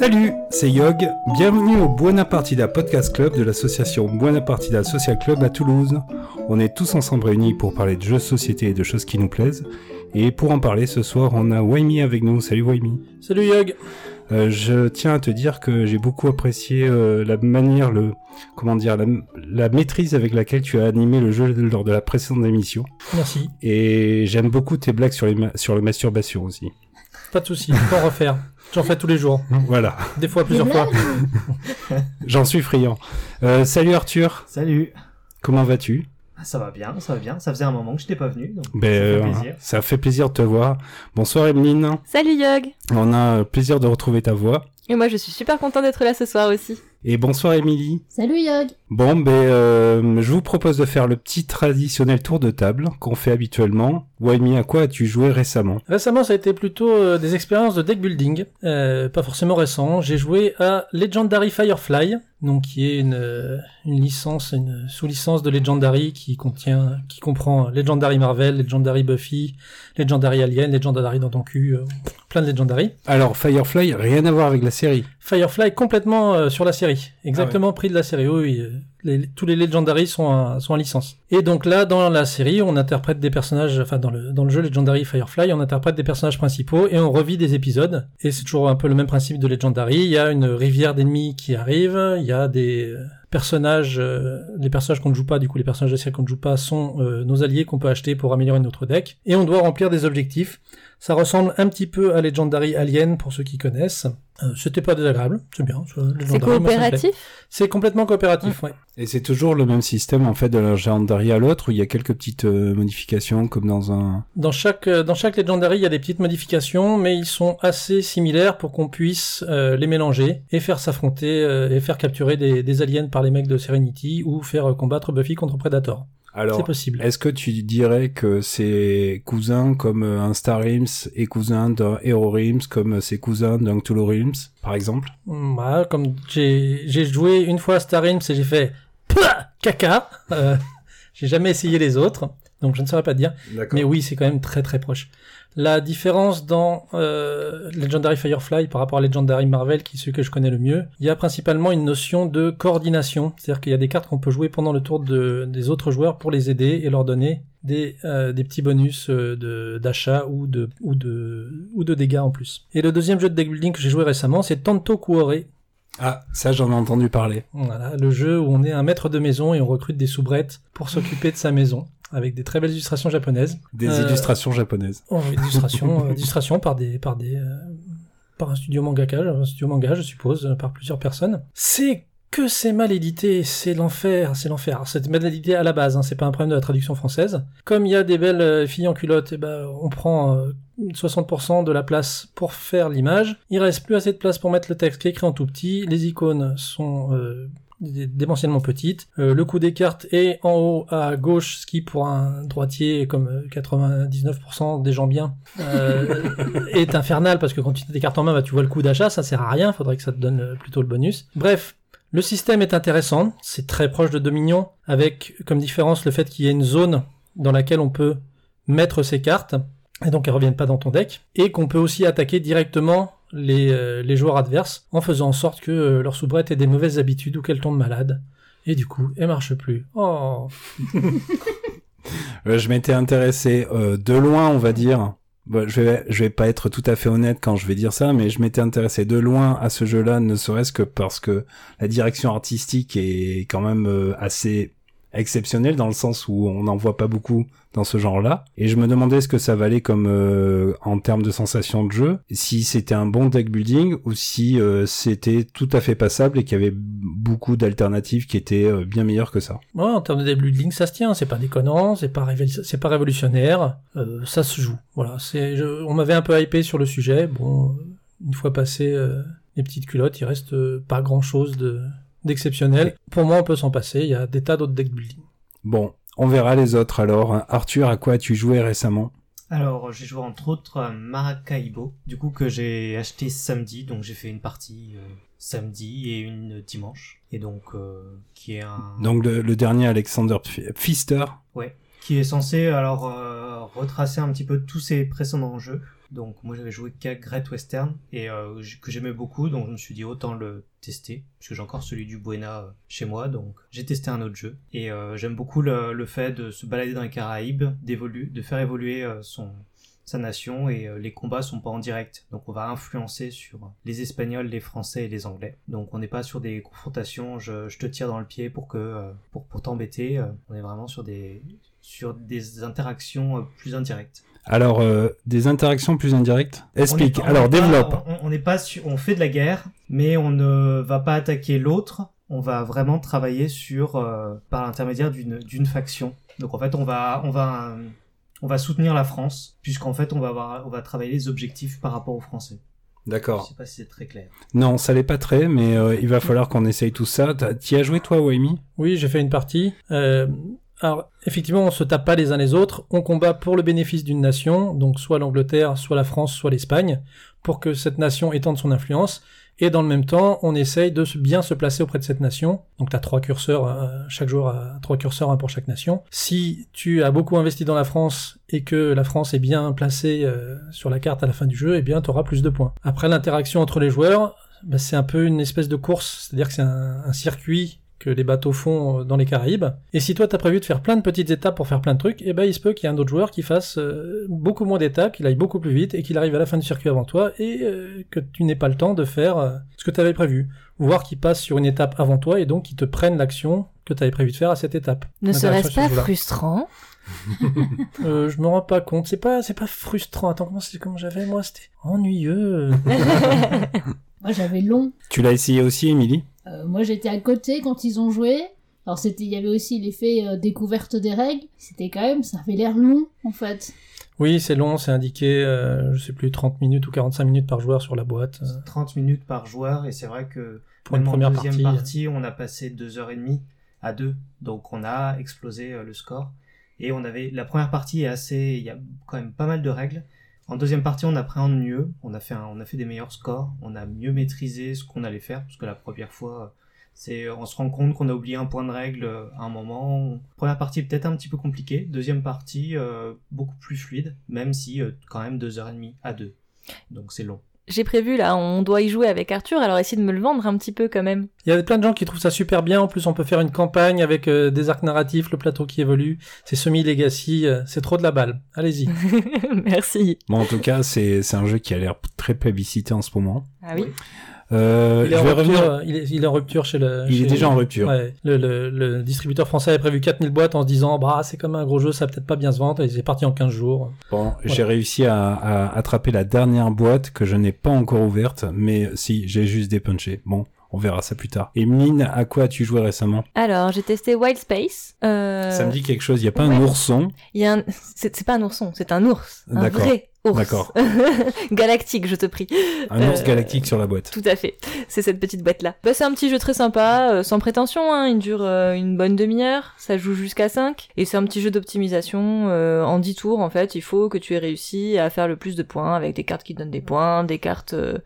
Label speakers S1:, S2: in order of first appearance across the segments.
S1: Salut, c'est Yog. Bienvenue au Buena Partida Podcast Club de l'association Buena Partida Social Club à Toulouse. On est tous ensemble réunis pour parler de jeux de société et de choses qui nous plaisent. Et pour en parler ce soir, on a Waimi avec nous. Salut Waimi.
S2: Salut Yog.
S1: Euh, je tiens à te dire que j'ai beaucoup apprécié euh, la manière, le comment dire, la, la maîtrise avec laquelle tu as animé le jeu lors de la précédente émission.
S2: Merci.
S1: Et j'aime beaucoup tes blagues sur les sur le masturbation aussi.
S2: Pas de souci, en refaire. J'en fais tous les jours,
S1: Voilà,
S2: des fois plusieurs fois.
S1: j'en suis friand. Euh, salut Arthur,
S3: Salut.
S1: comment vas-tu?
S3: Ah, Ça va bien, ça va bien. Ça faisait un moment que je n'étais pas venu. Donc
S1: Ben,
S3: ça fait
S1: euh,
S3: plaisir.
S1: ça fait plaisir de te voir. Bonsoir Emeline,
S4: Salut Yog
S1: on a euh, plaisir de retrouver ta voix.
S4: Et moi je suis super content d'être là ce soir aussi.
S1: Et bonsoir Émilie.
S5: Salut Yog
S1: Bon, ben, euh, je vous propose de faire le petit traditionnel tour de table qu'on fait habituellement. Waimi, à quoi as-tu joué récemment
S2: Récemment, ça a été plutôt euh, des expériences de deck building, euh, pas forcément récent. J'ai joué à Legendary Firefly, donc qui est une, euh, une licence, une sous-licence de Legendary qui contient, qui comprend Legendary Marvel, Legendary Buffy, Legendary Alien, Legendary dans ton cul, euh, plein de Legendary.
S1: Alors, Firefly, rien à voir avec la série.
S2: Firefly complètement euh, sur la série, exactement pris de la série. Oui, oui, tous les Legendary sont sont en licence. Et donc là, dans la série, on interprète des personnages, enfin dans le jeu Legendary Firefly, on interprète des personnages principaux et on revit des épisodes. Et c'est toujours un peu le même principe de Legendary. Il y a une rivière d'ennemis qui arrive, il y a des personnages, euh, les personnages qu'on ne joue pas, du coup les personnages de série qu'on ne joue pas sont euh, nos alliés qu'on peut acheter pour améliorer notre deck. Et on doit remplir des objectifs. Ça ressemble un petit peu à Legendary Alien pour ceux qui connaissent. Euh, C'était pas désagréable, c'est bien.
S4: C'est coopératif
S2: C'est complètement coopératif, ouais.
S1: Et c'est toujours le même système, en fait, de la Legendary à l'autre, où il y a quelques petites euh, modifications, comme dans un...
S2: Dans chaque euh, dans chaque Legendary, il y a des petites modifications, mais ils sont assez similaires pour qu'on puisse euh, les mélanger et faire s'affronter euh, et faire capturer des, des aliens par les mecs de Serenity ou faire euh, combattre Buffy contre Predator.
S1: Alors,
S2: C'est possible.
S1: est-ce que tu dirais que c'est cousin comme euh, un Star Realms et cousin d'un Hero Realms comme euh, c'est cousin d'un Cthulhu Realms, par exemple?
S2: Mm, Voilà, comme j'ai joué une fois à Star Realms et j'ai fait caca. Euh, j'ai jamais essayé les autres, donc je ne saurais pas dire.
S1: D'accord.
S2: Mais oui, c'est quand même très très proche. La différence dans euh, Legendary Firefly par rapport à Legendary Marvel, qui est celui que je connais le mieux, il y a principalement une notion de coordination. C'est-à-dire qu'il y a des cartes qu'on peut jouer pendant le tour de, des autres joueurs pour les aider et leur donner des, euh, des petits bonus euh, d'achat ou de, ou, de, ou de dégâts en plus. Et le deuxième jeu de deck building que j'ai joué récemment, c'est Tanto Cuore.
S1: Ah, ça j'en ai entendu parler.
S2: Voilà, le jeu où on est un maître de maison et on recrute des soubrettes pour s'occuper de sa maison, avec des très belles illustrations japonaises.
S1: Des
S2: Euh,
S1: illustrations japonaises.
S2: Oh, illustration, euh, illustration par des, par des, euh, par un studio mangaka, un studio manga, je suppose, euh, par plusieurs personnes. C'est que c'est mal édité, c'est l'enfer, c'est l'enfer. C'est mal édité à la base, hein, c'est pas un problème de la traduction française. Comme il y a des belles euh, filles en culotte, eh ben, on prend euh, 60% de la place pour faire l'image. Il reste plus assez de place pour mettre le texte qui est écrit en tout petit. Les icônes sont euh, démentiellement petites. Euh, le coup des cartes est en haut à gauche, ce qui pour un droitier comme euh, 99% des gens bien euh, est infernal parce que quand tu as des cartes en main, bah, tu vois le coup d'achat, ça sert à rien. Faudrait que ça te donne euh, plutôt le bonus. Bref. Le système est intéressant, c'est très proche de Dominion, avec comme différence le fait qu'il y ait une zone dans laquelle on peut mettre ses cartes, et donc elles reviennent pas dans ton deck, et qu'on peut aussi attaquer directement les, euh, joueurs adverses en faisant en sorte que euh, leur soubrette ait des mauvaises habitudes ou qu'elle tombe malade. Et du coup, elle marche plus. Oh,
S1: Euh, je m'étais intéressé de loin, on va dire. Je vais, pas être tout à fait honnête quand je vais dire ça, mais je m'étais intéressé de loin à ce jeu-là, ne serait-ce que parce que la direction artistique est quand même assez exceptionnelle dans le sens où on n'en voit pas beaucoup dans ce genre-là. Et je me demandais ce que ça valait comme euh, en termes de sensation de jeu, si c'était un bon deck building ou si euh, c'était tout à fait passable et qu'il y avait beaucoup d'alternatives qui étaient euh, bien meilleures que ça.
S2: Ouais, en termes de début de ligne, ça se tient. C'est pas déconnant, c'est pas, révolutionnaire. euh, ça se joue. Voilà. On m'avait un peu hypé sur le sujet. Bon, une fois passé euh, les petites culottes, il reste pas grand chose de, d'exceptionnel. Pour moi, on peut s'en passer. Il y a des tas d'autres deck building.
S1: Bon, on verra les autres alors. Arthur, à quoi as-tu joué récemment?
S3: Alors, j'ai joué entre autres à Maracaibo, du coup que j'ai acheté samedi, donc j'ai fait une partie euh, samedi et une dimanche, et donc euh, qui est un
S1: Donc le, le dernier Alexander Pf- Pfister.
S3: ouais, qui est censé alors euh, retracer un petit peu tous ces précédents jeux. Donc moi j'avais joué qu'à Great Western et euh, que j'aimais beaucoup, donc je me suis dit autant le tester, puisque j'ai encore celui du Buena euh, chez moi, donc j'ai testé un autre jeu. Et euh, j'aime beaucoup le, fait de se balader dans les Caraïbes, de faire évoluer son sa nation et les combats sont pas en direct. Donc on va influencer sur les Espagnols, les Français et les Anglais. Donc on n'est pas sur des confrontations, je, je te tire dans le pied pour que pour, pour t'embêter. on est vraiment sur des sur des interactions plus indirectes.
S1: Alors, euh, des interactions plus indirectes Explique.
S3: On est- on
S1: Alors,
S3: pas-
S1: développe.
S3: on- On n'est pas sur, on fait de la guerre, mais on ne va pas attaquer l'autre. On va vraiment travailler sur euh, par l'intermédiaire d'une d'une faction. Donc en fait, on va on va on va soutenir la France, puisqu'en fait, on va avoir on va travailler les objectifs par rapport aux Français. Je
S1: D'accord.
S3: sais pas si c'est très clair.
S1: Non, ça l'est pas très, mais euh, il va falloir qu'on essaye tout ça. T'y as joué toi, Waimi?
S2: Oui, j'ai fait une partie. Euh, alors, effectivement, on se tape pas les uns les autres. On combat pour le bénéfice d'une nation, donc soit l'Angleterre, soit la France, soit l'Espagne, pour que cette nation étende son influence. Et dans le même temps, on essaye de bien se placer auprès de cette nation. Donc, tu as trois curseurs, euh, chaque jour, euh, trois curseurs, un pour chaque nation. Si tu as beaucoup investi dans la France et que la France est bien placée euh, sur la carte à la fin du jeu, eh bien, tu auras plus de points. Après, l'interaction entre les joueurs, bah, c'est un peu une espèce de course, c'est-à-dire que c'est un circuit que les bateaux font euh, dans les Caraïbes. Et si toi t'as prévu de faire plein de petites étapes pour faire plein de trucs, eh ben il se peut qu'il y ait un autre joueur qui fasse euh, beaucoup moins d'étapes, qu'il aille beaucoup plus vite et qu'il arrive à la fin du circuit avant toi et euh, que tu n'aies pas le temps de faire ce que tu avais prévu. Voire qu'il passe sur une étape avant toi et donc qu'il te prenne l'action que tu avais prévu de faire à cette étape.
S4: Ne serait-ce pas frustrant?
S2: Euh, je me rends pas compte, c'est pas c'est pas frustrant. Attends comment c'est comment j'avais moi c'était ennuyeux.
S5: Moi, j'avais long.
S1: Tu l'as essayé aussi, Émilie?
S5: Euh, moi, j'étais à côté quand ils ont joué. Alors, c'était, il y avait aussi l'effet euh, découverte des règles. C'était quand même, ça avait l'air long, en fait.
S2: oui, c'est long, c'est indiqué euh, je sais plus 30 minutes ou 45 minutes par joueur sur la boîte. euh,
S3: 30 minutes par joueur et c'est vrai que
S2: pour une première
S3: en deuxième
S2: partie.
S3: partie, on a passé deux heures et demie à deux, donc on a explosé euh, le score. Et on avait la première partie est assez, il y a quand même pas mal de règles. En deuxième partie, on appréhende mieux, on a fait on a fait des meilleurs scores, on a mieux maîtrisé ce qu'on allait faire parce que la première fois, c'est on se rend compte qu'on a oublié un point de règle à un moment. Première partie peut-être un petit peu compliquée, deuxième partie euh, beaucoup plus fluide, même si euh, quand même deux heures et demie à deux, donc c'est long.
S4: J'ai prévu là, on doit y jouer avec Arthur, alors essaye de me le vendre un petit peu quand même.
S2: Il y a plein de gens qui trouvent ça super bien. En plus, on peut faire une campagne avec euh, des arcs narratifs, le plateau qui évolue. C'est semi-legacy. euh, c'est trop de la balle. Allez-y.
S4: Merci.
S1: Bon, en tout cas, c'est c'est un jeu qui a l'air très plébiscité en ce moment.
S4: Ah oui.
S1: Euh,
S2: il, est
S1: je
S2: en
S1: vais
S2: rupture,
S1: revenir.
S2: euh, il, est, il est en rupture chez le.
S1: Il
S2: chez-
S1: est déjà en rupture.
S2: Ouais. Le, le, le distributeur français avait prévu 4000 boîtes en se disant, bah, c'est comme un gros jeu, ça va peut-être pas bien se vendre. Et c'est parti en 15 jours.
S1: Bon, j'ai réussi à, à attraper la dernière boîte que je n'ai pas encore ouverte, mais si, j'ai juste dépunché. Bon, on verra ça plus tard. Et Mine, à quoi as-tu joué récemment?
S4: Alors, j'ai testé Wild Space. Euh,
S1: Ça me dit quelque chose. Il y a pas
S4: ouais.
S1: un ourson?
S4: Il y a un... C'est c'est pas un ourson, c'est un ours. Un
S1: D'accord.
S4: vrai.
S1: D'accord.
S4: Galactique, je te prie.
S1: Un ours
S4: Euh,
S1: galactique sur la boîte.
S4: Tout à fait. C'est cette petite boîte là. Bah, c'est un petit jeu très sympa, euh, sans prétention, hein. il dure euh, une bonne demi-heure, ça joue jusqu'à 5 et c'est un petit jeu d'optimisation euh, en 10 tours en fait, il faut que tu aies réussi à faire le plus de points avec des cartes qui donnent des points, des cartes euh,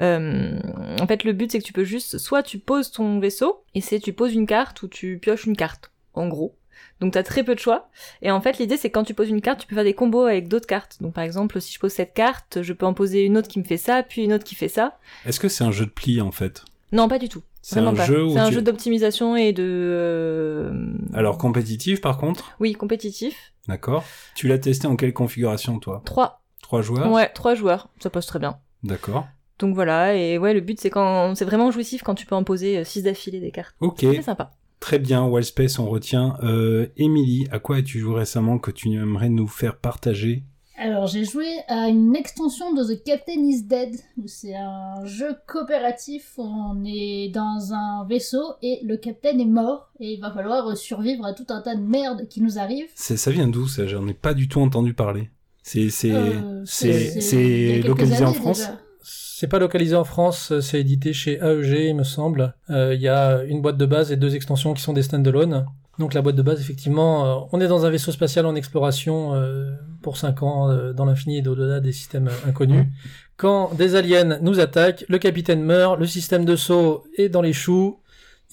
S4: euh, en fait, le but c'est que tu peux juste, soit tu poses ton vaisseau, et c'est tu poses une carte ou tu pioches une carte, en gros. Donc t'as très peu de choix. Et en fait, l'idée c'est que quand tu poses une carte, tu peux faire des combos avec d'autres cartes. Donc par exemple, si je pose cette carte, je peux en poser une autre qui me fait ça, puis une autre qui fait ça.
S1: Est-ce que c'est un jeu de pli en fait?
S4: Non, pas du tout.
S1: C'est un
S4: pas.
S1: jeu où
S4: C'est un
S1: tu-
S4: jeu d'optimisation et de. euh,
S1: Alors compétitif par contre?
S4: Oui, compétitif.
S1: D'accord. Tu l'as testé en quelle configuration toi?
S4: 3.
S1: Trois joueurs?
S4: Ouais, trois joueurs. Ça passe très bien.
S1: D'accord.
S4: Donc voilà, et ouais, le but c'est quand c'est vraiment jouissif quand tu peux en poser 6 d'affilée des cartes.
S1: Ok.
S4: C'est sympa.
S1: Très bien, Wildspace, on retient. Euh, Émilie, à quoi as-tu joué récemment que tu aimerais nous faire partager?
S5: Alors, j'ai joué à une extension de The Captain is Dead, où c'est un jeu coopératif où on est dans un vaisseau et le capitaine est mort, et il va falloir survivre à tout un tas de merde qui nous arrive.
S1: Ça vient d'où ça? J'en ai pas du tout entendu parler. C'est
S5: Euh,
S1: localisé en France?
S5: déjà.
S2: C'est pas localisé en France, c'est édité chez AEG, il me semble. Euh, Il y a une boîte de base et deux extensions qui sont des standalone. Donc la boîte de base, effectivement, euh, on est dans un vaisseau spatial en exploration euh, pour 5 ans euh, dans l'infini et au-delà des systèmes euh, inconnus. Quand des aliens nous attaquent, le capitaine meurt, le système de saut est dans les choux,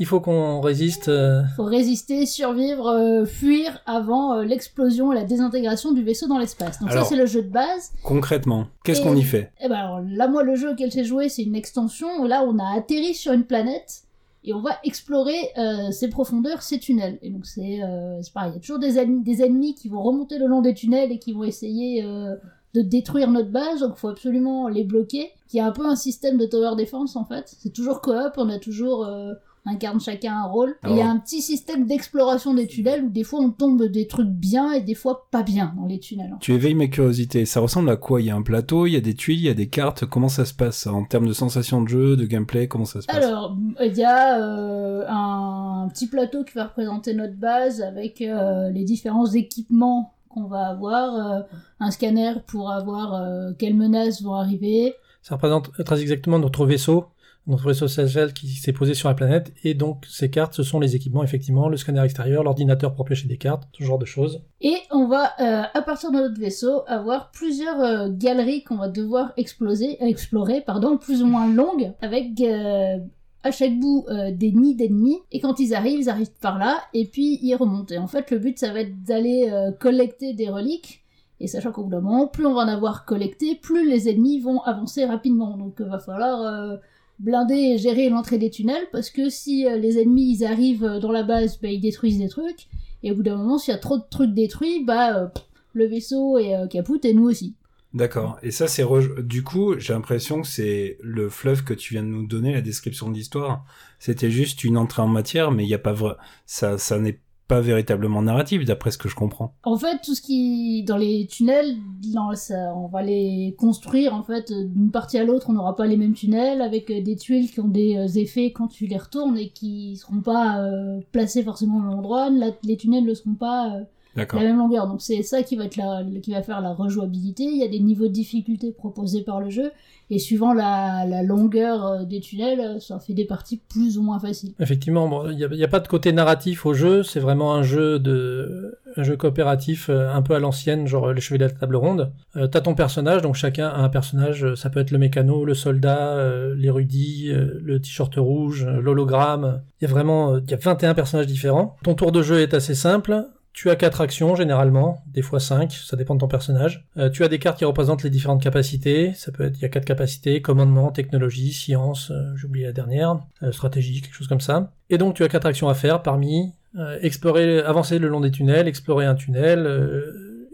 S2: il faut qu'on résiste. euh,
S5: faut résister, survivre, euh, fuir avant euh, l'explosion et la désintégration du vaisseau dans l'espace. Donc
S1: Alors-
S5: ça c'est le jeu de base.
S1: Concrètement, qu'est-ce qu'on y fait?
S5: Et ben alors là moi le jeu auquel j'ai joué c'est une extension où là on a atterri sur une planète et on va explorer euh, ces profondeurs, ces tunnels. Et donc c'est euh, pareil, il y a toujours des, ennemis- des ennemis qui vont remonter le long des tunnels et qui vont essayer euh, de détruire notre base, donc faut absolument les bloquer. Il y a un peu un système de tower defense en fait. C'est toujours coop, on a toujours euh, incarne chacun un rôle. Il y a un petit système d'exploration des tunnels où des fois on tombe des trucs bien et des fois pas bien dans les tunnels.
S1: Tu éveilles ma curiosité. Ça ressemble à quoi? Il y a un plateau, il y a des tuiles, il y a des cartes. Comment ça se passe en termes de sensation de jeu, de gameplay? Comment ça se passe?
S5: Alors, il y a euh, un petit plateau qui va représenter notre base avec euh, les différents équipements qu'on va avoir, euh, un scanner pour avoir euh, quelles menaces vont arriver.
S2: Ça représente très exactement notre vaisseau, notre vaisseau spatial qui s'est posé sur la planète. Et donc, ces cartes, ce sont les équipements, effectivement, le scanner extérieur, l'ordinateur pour piocher des cartes, ce genre de choses.
S5: Et on va, euh, à partir de notre vaisseau, avoir plusieurs euh, galeries qu'on va devoir exploser, explorer, pardon, plus ou moins longues, avec euh, à chaque bout des nids d'ennemis. Et quand ils arrivent, ils arrivent par là, et puis ils remontent. Et en fait, le but, ça va être d'aller collecter des reliques. Et sachant qu'au bout d'un moment, plus on va en avoir collecté, plus les ennemis vont avancer rapidement. Donc il va falloir blinder et gérer l'entrée des tunnels, parce que si euh, les ennemis ils arrivent euh, dans la base, bah, ils détruisent des trucs. Et au bout d'un moment, s'il y a trop de trucs détruits, bah euh, le vaisseau est euh, et nous aussi.
S1: D'accord. Et ça, c'est rej- du coup, j'ai l'impression que c'est le fleuve que tu viens de nous donner, la description de l'histoire. C'était juste une entrée en matière, mais il y a pas vrai. Ça, ça n'est pas véritablement narratif, d'après ce que je comprends.
S5: En fait, tout ce qui dans les tunnels, dans ça, on va les construire en fait d'une partie à l'autre. On n'aura pas les mêmes tunnels avec euh, des tuiles qui ont des euh, effets quand tu les retournes et qui seront pas euh, placés forcément au même endroit. Les tunnels ne seront pas. La même longueur. Donc c'est ça qui va être la, qui va faire la rejouabilité. Il y a des niveaux de difficulté proposés par le jeu et suivant la, la longueur euh, des tunnels, euh, ça fait des parties plus ou moins faciles.
S2: Effectivement, bon, il n'y a, il y a pas de côté narratif au jeu, c'est vraiment un jeu de un jeu coopératif euh, un peu à l'ancienne, genre les chevaliers de la table ronde. Euh, T'as ton personnage, donc chacun a un personnage, ça peut être le mécano, le soldat, euh, l'érudit, euh, le t-shirt rouge, l'hologramme. Il y a vraiment il y a 21 personnages différents. Ton tour de jeu est assez simple. Tu as quatre actions généralement, des fois 5, ça dépend de ton personnage. Euh, tu as des cartes qui représentent les différentes capacités. Ça peut être, il y a quatre capacités commandement, technologie, science, euh, j'ai oublié la dernière, euh, stratégie, quelque chose comme ça. Et donc tu as quatre actions à faire parmi euh, explorer, avancer le long des tunnels, explorer un tunnel,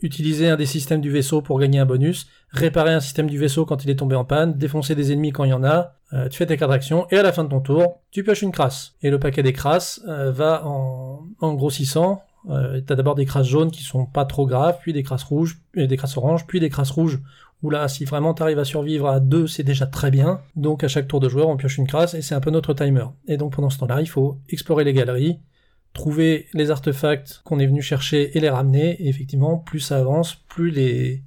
S2: utiliser un des systèmes du vaisseau pour gagner un bonus, réparer un système du vaisseau quand il est tombé en panne, défoncer des ennemis quand il y en a. Tu fais tes quatre actions et à la fin de ton tour, tu pioches une crasse. Et le paquet des crasses va en grossissant. Euh, T'as d'abord des crasses jaunes qui sont pas trop graves, puis des crasses rouges, et des crasses oranges, puis des crasses rouges où là, si vraiment t'arrives à survivre à deux, c'est déjà très bien. Donc à chaque tour de joueur, on pioche une crasse et c'est un peu notre timer. Et donc pendant ce temps-là, il faut explorer les galeries, trouver les artefacts qu'on est venu chercher et les ramener. Et effectivement, plus ça avance, plus les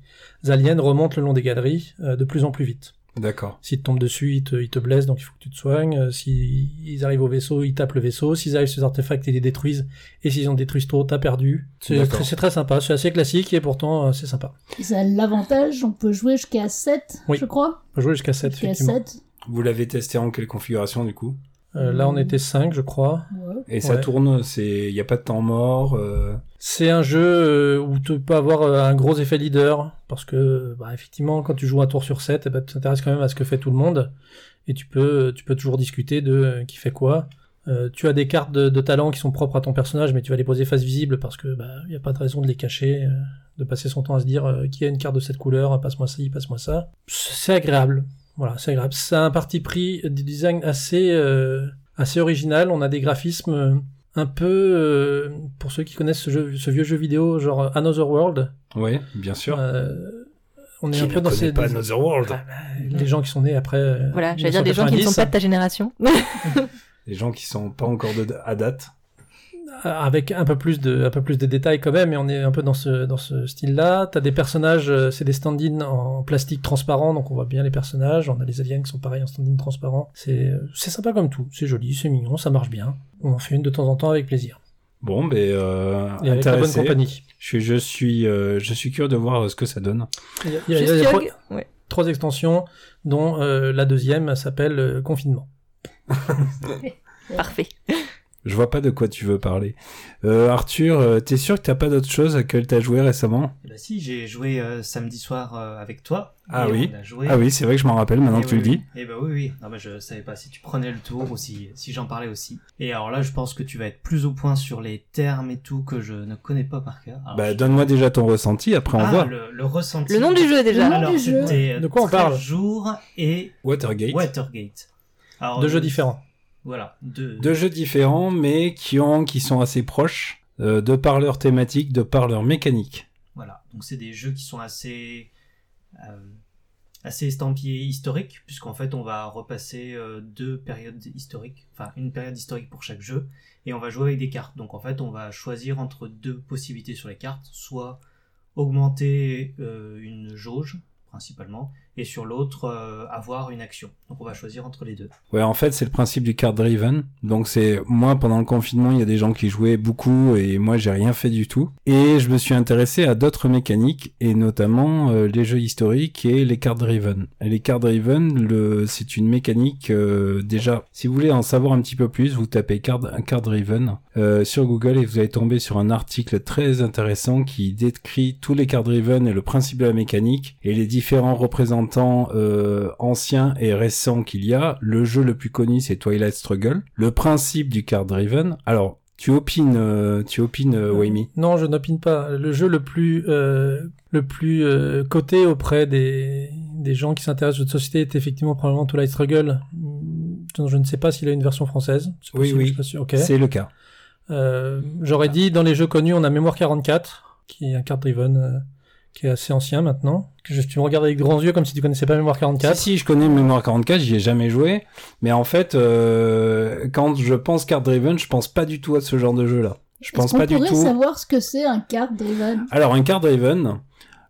S2: aliens remontent le long des galeries euh, de plus en plus vite.
S1: D'accord.
S2: S'ils te tombent dessus, ils te, ils te blessent, donc il faut que tu te soignes. Euh, S'ils arrivent au vaisseau, ils tapent le vaisseau. S'ils arrivent sur les artefacts, ils les détruisent. Et s'ils ont détruit trop, t'as perdu. C'est très, sympa, c'est assez classique et pourtant euh, c'est sympa.
S5: Ça a l'avantage, on peut jouer jusqu'à 7,
S2: Oui.
S5: je crois.
S2: On peut jouer jusqu'à 7,
S5: Jusqu'à
S2: effectivement.
S5: 7.
S1: Vous l'avez testé en quelle configuration, du coup?
S2: Euh, là, on était 5, je crois.
S5: Ouais.
S1: Et ça
S2: Ouais.
S1: tourne, c'est, il y a pas de temps mort. euh,
S2: C'est un jeu euh, où tu peux avoir un gros effet leader, parce que, bah, effectivement, quand tu joues un tour sur 7, eh ben, tu t'intéresses quand même à ce que fait tout le monde, et tu peux, tu peux toujours discuter de euh, qui fait quoi. Euh, tu as des cartes de, de talent qui sont propres à ton personnage, mais tu vas les poser face visible parce que bah y a pas de raison de les cacher, euh, de passer son temps à se dire euh, qui a une carte de cette couleur, passe-moi ça, passe-moi ça. C'est agréable, voilà, c'est agréable. C'est un parti pris du design assez euh, assez original. On a des graphismes euh, un peu euh, pour ceux qui connaissent ce, jeu, ce vieux jeu vidéo genre Another World.
S1: Ouais, bien sûr.
S2: euh, on est
S1: Qui
S2: un
S1: ne
S2: peu dans ces
S1: pas Another World
S2: Ah, bah, les gens qui sont nés après. euh,
S4: Voilà, j'allais dire des gens qui ne sont
S2: 1990.
S4: pas de ta génération.
S1: Les gens qui sont pas encore de, à date.
S2: Avec un peu plus de un peu plus de détails quand même et on est un peu dans ce dans ce style-là. T'as des personnages, euh, c'est des stand-in en plastique transparent, donc on voit bien les personnages. On a les aliens qui sont pareils en stand-in transparent. C'est c'est sympa comme tout, c'est joli, c'est mignon, ça marche bien. On en fait une de temps en temps avec plaisir
S1: Bon, ben, euh,
S2: et avec la bonne compagnie.
S1: Je suis, je suis, euh, je suis curieux de voir euh, ce que ça donne.
S2: Il y a, il y a- il y a
S4: Juste
S2: trois,
S4: Ouais.
S2: trois extensions, dont euh, la deuxième s'appelle euh, Confinement.
S4: Parfait.
S1: Je vois pas de quoi tu veux parler. Euh, Arthur, euh, t'es sûr que t'as pas d'autre chose à laquelle t'as joué récemment?
S3: Eh ben si, j'ai joué euh, samedi soir euh, avec toi.
S1: Ah oui.
S3: joué-
S1: Ah oui, c'est vrai que je m'en rappelle maintenant que tu le dis.
S3: oui. Eh ben oui, oui. Non, mais je savais pas si tu prenais le tour ou si, si j'en parlais aussi. Et alors là, je pense que tu vas être plus au point sur les termes et tout que je ne connais pas par cœur. Alors,
S1: Bah
S3: je-
S1: donne-moi déjà ton ressenti, après on
S3: ah,
S1: voit.
S3: le, le ressenti.
S4: Le nom du jeu déjà.
S5: Le nom
S3: Alors
S5: du jeu.
S3: c'était
S2: De quoi on
S3: 13
S2: parle?
S3: Jours et
S1: Watergate.
S3: Watergate. Alors,
S2: Deux jeux différents.
S3: Voilà. Deux.
S1: Deux jeux différents, mais qui ont, qui sont assez proches, euh, de par leur thématique, de par leur mécanique.
S3: Voilà, donc c'est des jeux qui sont assez euh, assez estampillés historiques, puisqu'en fait on va repasser euh, deux périodes historiques, enfin une période historique pour chaque jeu, et on va jouer avec des cartes. Donc en fait on va choisir entre deux possibilités sur les cartes, soit augmenter une jauge principalement, et sur l'autre euh, avoir une action. Donc on va choisir entre les deux.
S1: Ouais, en fait, c'est le principe du card driven. Donc c'est moi pendant le confinement, il y a des gens qui jouaient beaucoup et moi j'ai rien fait du tout. Et je me suis intéressé à d'autres mécaniques et notamment euh, les jeux historiques et les card driven. Les card driven, le c'est une mécanique euh, déjà. Si vous voulez en savoir un petit peu plus, vous tapez card card driven euh, sur Google et vous allez tomber sur un article très intéressant qui décrit tous les card driven et le principe de la mécanique et les différents représentants euh, anciens et récents qu'il y a. Le jeu le plus connu c'est Twilight Struggle. Le principe du card driven. Alors tu opines, euh, tu opines, euh, Waimi
S2: Non, je n'opine pas. Le jeu le plus euh, le plus euh, coté auprès des des gens qui s'intéressent aux jeux de société est effectivement probablement Twilight Struggle. Je ne sais pas s'il a une version française.
S1: Oui, oui. C'est le cas.
S2: Euh, J'aurais dit dans les jeux connus, on a Mémoire 44, qui est un card driven, euh, qui est assez ancien maintenant. Que je, tu me regardes avec grands yeux comme si tu connaissais pas Mémoire 44.
S1: Si, si, je connais Mémoire 44, j'y ai jamais joué. Mais en fait, euh, quand je pense card driven, je pense pas du tout à ce genre de jeu-là. Je pense pas du
S5: pourrait
S1: tout.
S5: savoir ce que c'est un card driven?
S1: Alors un card driven,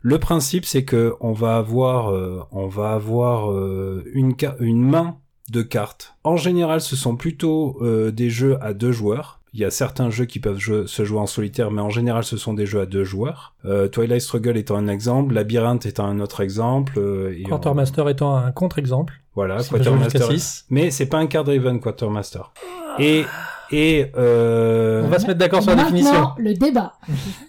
S1: le principe c'est que on va avoir, euh, on va avoir euh, une main de cartes. En général, ce sont plutôt euh, des jeux à deux joueurs. Il y a certains jeux qui peuvent jouer- se jouer en solitaire, mais en général, ce sont des jeux à deux joueurs. Euh, Twilight Struggle étant un exemple, Labyrinthe étant un autre exemple. euh, et on-
S2: Quartermaster étant un contre-exemple.
S1: Voilà, Quartermaster.
S2: six.
S1: Mais c'est pas un card driven Quartermaster. Et et euh,
S2: On va se mettre d'accord sur la
S5: Maintenant,
S2: définition.
S5: le débat.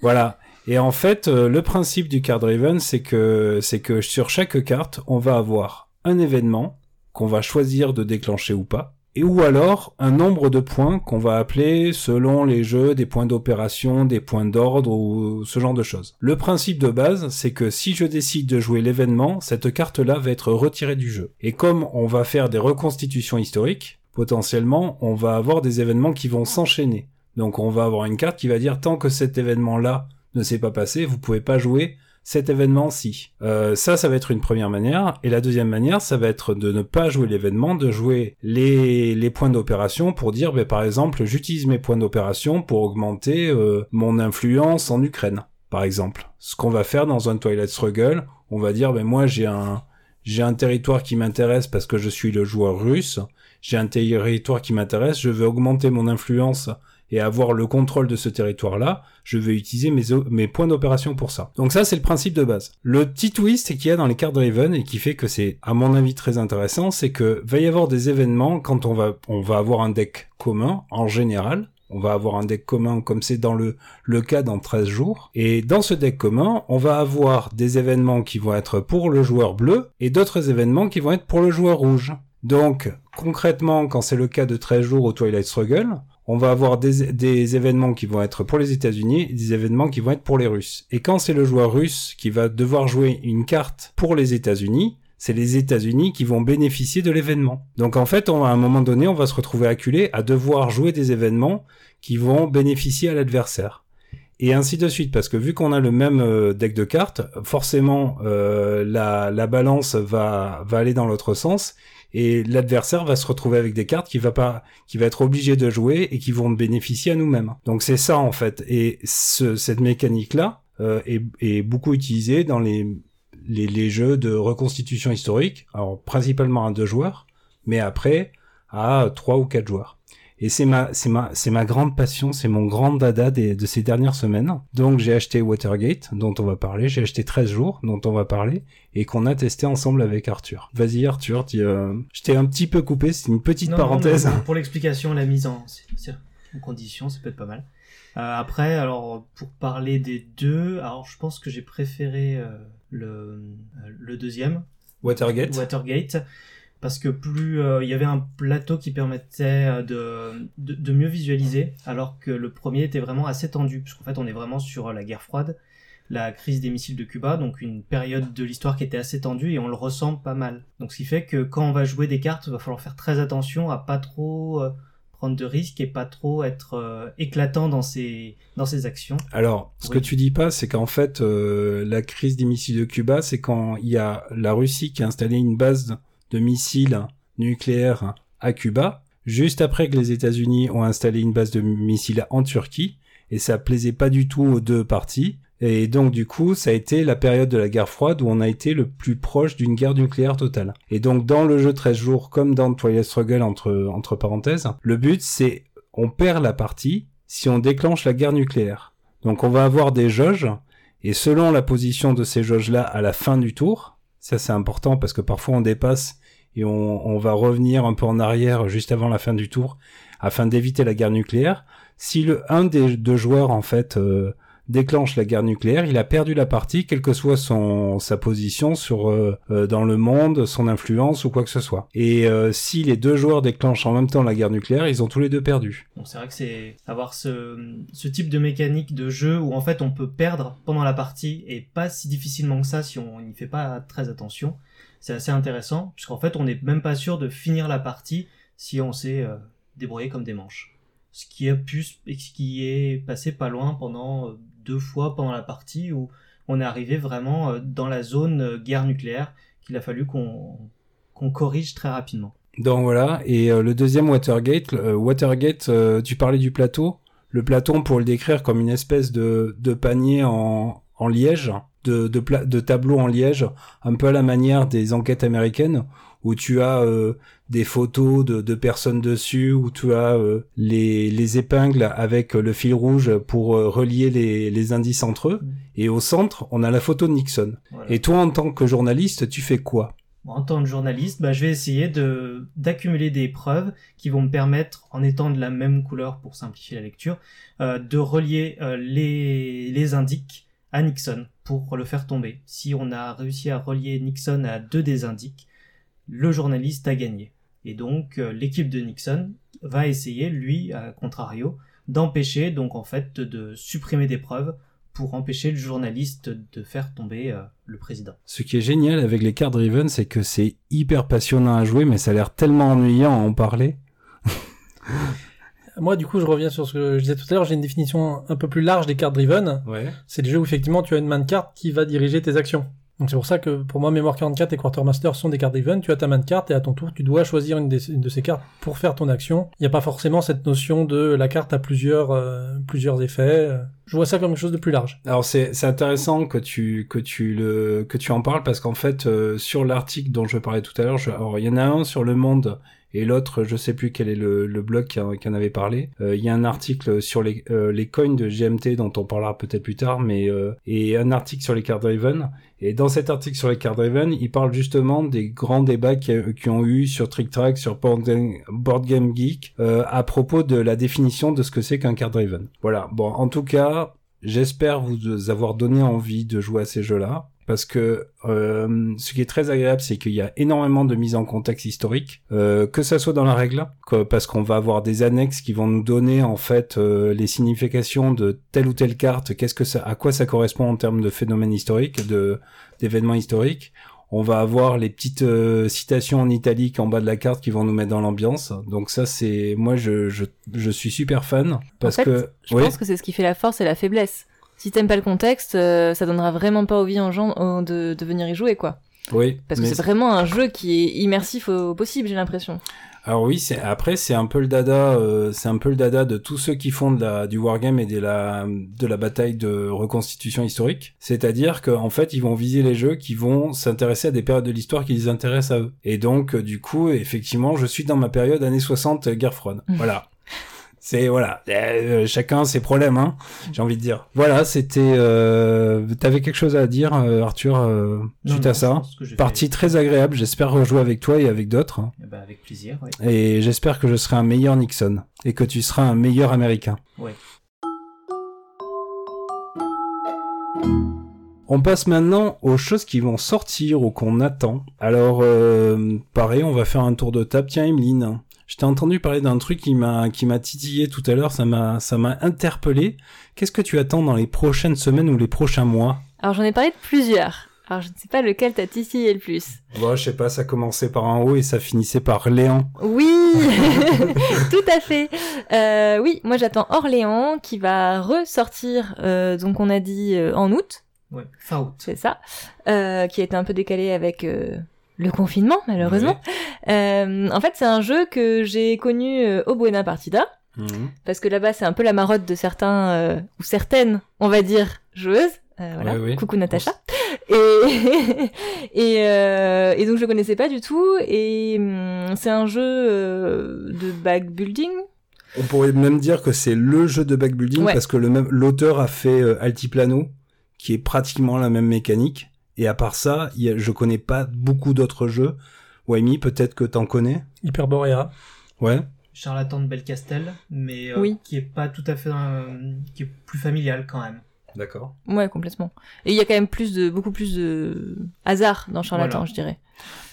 S1: Voilà. Et en fait, le principe du card driven, c'est que c'est que sur chaque carte, on va avoir un événement qu'on va choisir de déclencher ou pas, et ou alors un nombre de points qu'on va appeler selon les jeux des points d'opération, des points d'ordre ou ce genre de choses. Le principe de base, c'est que si je décide de jouer l'événement, cette carte-là va être retirée du jeu. Et comme on va faire des reconstitutions historiques, potentiellement, on va avoir des événements qui vont s'enchaîner. Donc on va avoir une carte qui va dire tant que cet événement-là ne s'est pas passé, vous pouvez pas jouer cet événement-ci. Euh, ça, ça va être une première manière. Et la deuxième manière, ça va être de ne pas jouer l'événement, de jouer les, les points d'opération pour dire, ben, par exemple, j'utilise mes points d'opération pour augmenter euh, mon influence en Ukraine, par exemple. Ce qu'on va faire dans un Twilight Struggle, on va dire, ben moi j'ai un j'ai un territoire qui m'intéresse parce que je suis le joueur russe. J'ai un territoire qui m'intéresse, je veux augmenter mon influence et avoir le contrôle de ce territoire-là, je vais utiliser mes, mes points d'opération pour ça. Donc ça, c'est le principe de base. Le petit twist qu'il y a dans les cartes Driven et qui fait que c'est, à mon avis, très intéressant, c'est que va y avoir des événements quand on va, on va avoir un deck commun, en général. On va avoir un deck commun comme c'est dans le, le cas dans 13 jours. Et dans ce deck commun, on va avoir des événements qui vont être pour le joueur bleu et d'autres événements qui vont être pour le joueur rouge. Donc, concrètement, quand c'est le cas de 13 jours au Twilight Struggle, on va avoir des, événements qui vont être pour les États-Unis des événements qui vont être pour les Russes. Et quand c'est le joueur russe qui va devoir jouer une carte pour les États-Unis, c'est les États-Unis qui vont bénéficier de l'événement. Donc en fait, à un moment donné, on va se retrouver acculé à devoir jouer des événements qui vont bénéficier à l'adversaire. Et ainsi de suite, parce que vu qu'on a le même euh, deck de cartes, forcément euh, la, la balance va aller dans l'autre sens et l'adversaire va se retrouver avec des cartes qui va pas qui va être obligé de jouer et qui vont bénéficier à nous-mêmes. Donc c'est ça en fait et ce, cette mécanique là est, est beaucoup utilisée dans les, les les jeux de reconstitution historique, alors principalement à deux joueurs, mais après à trois ou quatre joueurs. Et c'est ma, c'est ma, c'est ma grande passion, c'est mon grand dada des, de ces dernières semaines. Donc j'ai acheté Watergate, dont on va parler, j'ai acheté 13 jours, dont on va parler, et qu'on a testé ensemble avec Arthur. Vas-y Arthur, dis, euh, je t'ai un petit peu coupé, c'est une petite
S3: Non,
S1: parenthèse.
S3: non, non, pour l'explication, la mise en. c'est- c'est- en condition, ça peut être pas mal. Euh, après, alors pour parler des deux, alors je pense que j'ai préféré euh, le, euh, le deuxième,
S1: Watergate.
S3: Watergate, parce que plus euh, il y avait un plateau qui permettait euh, de, de, de mieux visualiser, alors que le premier était vraiment assez tendu, parce qu'en fait on est vraiment sur la guerre froide, la crise des missiles de Cuba, donc une période de l'histoire qui était assez tendue et on le ressent pas mal. Donc ce qui fait que quand on va jouer des cartes, il va falloir faire très attention à pas trop euh, prendre de risques et pas trop être euh, éclatant dans ses dans ses actions.
S1: Alors, ce
S3: Oui.
S1: que tu dis pas, c'est qu'en fait, euh, la crise des missiles de Cuba, c'est quand il y a la Russie qui a installé une base de missiles nucléaires à Cuba, juste après que les États-Unis ont installé une base de missiles en Turquie, et ça plaisait pas du tout aux deux parties. Et donc du coup, ça a été la période de la guerre froide où on a été le plus proche d'une guerre nucléaire totale. Et donc dans le jeu 13 jours, comme dans Twilight Struggle entre, entre parenthèses, le but c'est on perd la partie si on déclenche la guerre nucléaire. Donc on va avoir des jauges, et selon la position de ces jauges-là à la fin du tour, ça c'est important parce que parfois on dépasse et on, on va revenir un peu en arrière juste avant la fin du tour afin d'éviter la guerre nucléaire. Si le un des deux joueurs en fait euh, déclenche la guerre nucléaire, il a perdu la partie, quelle que soit son sa position sur euh, euh, dans le monde, son influence ou quoi que ce soit. Et euh, si les deux joueurs déclenchent en même temps la guerre nucléaire, ils ont tous les deux perdu.
S3: Donc c'est vrai que c'est avoir ce, ce type de mécanique de jeu où en fait on peut perdre pendant la partie et pas si difficilement que ça si on n'y fait pas très attention. C'est assez intéressant puisqu'en fait on n'est même pas sûr de finir la partie si on s'est euh, débrouillé comme des manches. Ce qui est passé pas loin pendant euh, deux fois pendant la partie où on est arrivé vraiment euh, dans la zone guerre nucléaire qu'il a fallu qu'on corrige très rapidement.
S1: Donc voilà, et le deuxième Watergate, Watergate, tu parlais du plateau. Le plateau, on pourrait le décrire comme une espèce de, panier en liège, de, de, pla- de tableau en liège, un peu à la manière des enquêtes américaines, où tu as euh, des photos de, de personnes dessus, où tu as euh, les, les épingles avec le fil rouge pour euh, relier les, les indices entre eux, et au centre, on a la photo de Nixon.
S3: Voilà.
S1: Et toi, en tant que journaliste, tu fais quoi?
S3: En tant que journaliste, bah, je vais essayer de d'accumuler des preuves qui vont me permettre, en étant de la même couleur pour simplifier la lecture, de relier les les indices à Nixon pour le faire tomber. Si on a réussi à relier Nixon à deux des indices, le journaliste a gagné. Et donc euh, l'équipe de Nixon va essayer, lui, à contrario, d'empêcher, donc en fait, de supprimer des preuves pour empêcher le journaliste de faire tomber euh, le président.
S1: Ce qui est génial avec les cartes driven, c'est que c'est hyper passionnant à jouer, mais ça a l'air tellement ennuyant à en parler.
S2: Moi, du coup, je reviens sur ce que je disais tout à l'heure. J'ai une définition un peu plus large des cartes driven.
S1: Ouais.
S2: C'est des jeux où effectivement tu as une main de carte qui va diriger tes actions. Donc c'est pour ça que pour moi, Mémoire 44 et Quartermaster sont des cartes driven. Tu as ta main de carte et à ton tour, tu dois choisir une, des- une de ces cartes pour faire ton action. Il n'y a pas forcément cette notion de la carte a plusieurs, euh, plusieurs effets. Je vois ça comme quelque chose de plus large.
S1: Alors c'est c'est intéressant que tu que tu le que tu en parles parce qu'en fait euh, sur l'article dont je parlais tout à l'heure, je- alors il y en a un sur Le Monde et l'autre je sais plus quel est le, le blog qui, en- avait parlé. Euh, Il y a un article sur les euh, coins de GMT dont on parlera peut-être plus tard, mais euh, et un article sur les card driven. Et dans cet article sur les card driven, il parle justement des grands débats qui, ont eu sur Trick Track, sur Board Game, à propos de la définition de ce que c'est qu'un card driven. Voilà. Bon, en tout cas, J'espère vous avoir donné envie de jouer à ces jeux-là. Parce que euh, ce qui est très agréable, c'est qu'il y a énormément de mise en contexte historique, euh, que ça soit dans la règle, que- parce qu'on va avoir des annexes qui vont nous donner en fait euh, les significations de telle ou telle carte, qu'est-ce que ça, à quoi ça correspond en termes de phénomènes historiques, de d'événements historiques. On va avoir les petites citations en italique en bas de la carte qui vont nous mettre dans l'ambiance. Donc ça, c'est moi, je, je je suis super fan parce
S4: fait,
S1: que
S4: Je
S1: Oui.
S4: pense que c'est ce qui fait la force et la faiblesse. Si t'aimes pas le contexte, euh, ça donnera vraiment pas envie aux gens euh, de, de venir y jouer, quoi.
S1: oui,
S4: Parce que c'est vraiment un jeu qui est immersif au possible, j'ai l'impression.
S1: Alors oui, c'est après c'est un peu le dada, euh, c'est un peu le dada de tous ceux qui font de la du wargame et de la de la bataille de reconstitution historique. C'est-à-dire qu'en fait ils vont viser les jeux qui vont s'intéresser à des périodes de l'histoire qui les intéressent à eux. Et donc euh, du coup effectivement je suis dans ma période années 60 euh, guerre froide.
S4: Mm.
S1: Voilà. C'est voilà, euh, chacun ses problèmes, hein. J'ai envie de dire. Voilà, c'était. Euh... T'avais quelque chose à dire, euh, Arthur, euh,
S3: Non,
S1: suite
S3: non,
S1: à ça. Partie
S3: fait-
S1: très agréable. J'espère rejouer avec toi et avec d'autres.
S3: Eh ben, avec plaisir, ouais.
S1: Et j'espère que je serai un meilleur Nixon et que tu seras un meilleur Américain.
S3: Ouais.
S1: On passe maintenant aux choses qui vont sortir ou qu'on attend. Alors, euh, pareil, on va faire un tour de table. Tiens, Emeline, je t'ai entendu parler d'un truc qui m'a qui m'a titillé tout à l'heure. Ça m'a ça m'a interpellé. Qu'est-ce que tu attends dans les prochaines semaines ou les prochains mois?
S4: Alors j'en ai parlé de plusieurs. Alors je ne sais pas lequel t'a titillé le plus.
S1: Bon, je sais pas. Ça commençait par un haut et ça finissait par Léon.
S4: Oui, tout à fait. Euh, oui, moi j'attends Orléans qui va ressortir, euh, donc on a dit euh, en août,
S3: Ouais, fin août.
S4: c'est ça, euh, qui a été un peu décalé avec euh, le confinement malheureusement. Euh, en fait c'est un jeu que j'ai connu euh, au Buena Partida,
S1: Mhm.
S4: parce que là-bas c'est un peu la marotte de certains, euh, ou certaines, on va dire, joueuses. Euh, voilà.
S1: Oui.
S4: Coucou Natacha. Et, et, euh, et donc je connaissais pas du tout. Et hum, c'est un jeu euh, de backbuilding.
S1: On pourrait même dire que c'est le jeu de backbuilding
S4: Ouais.
S1: parce que le même l'auteur a fait euh, Altiplano, qui est pratiquement la même mécanique. Et à part ça, y a- je connais pas beaucoup d'autres jeux. Wamy, peut-être que t'en connais.
S2: Hyperborea.
S1: Ouais.
S3: Charlatan de Belcastel, mais euh,
S4: Oui.
S3: qui est pas tout à fait, euh, qui est plus familial quand même.
S1: D'accord.
S4: Ouais, complètement. Et il y a quand même plus de, beaucoup plus de hasard dans Charlatan,
S3: Voilà.
S4: je dirais.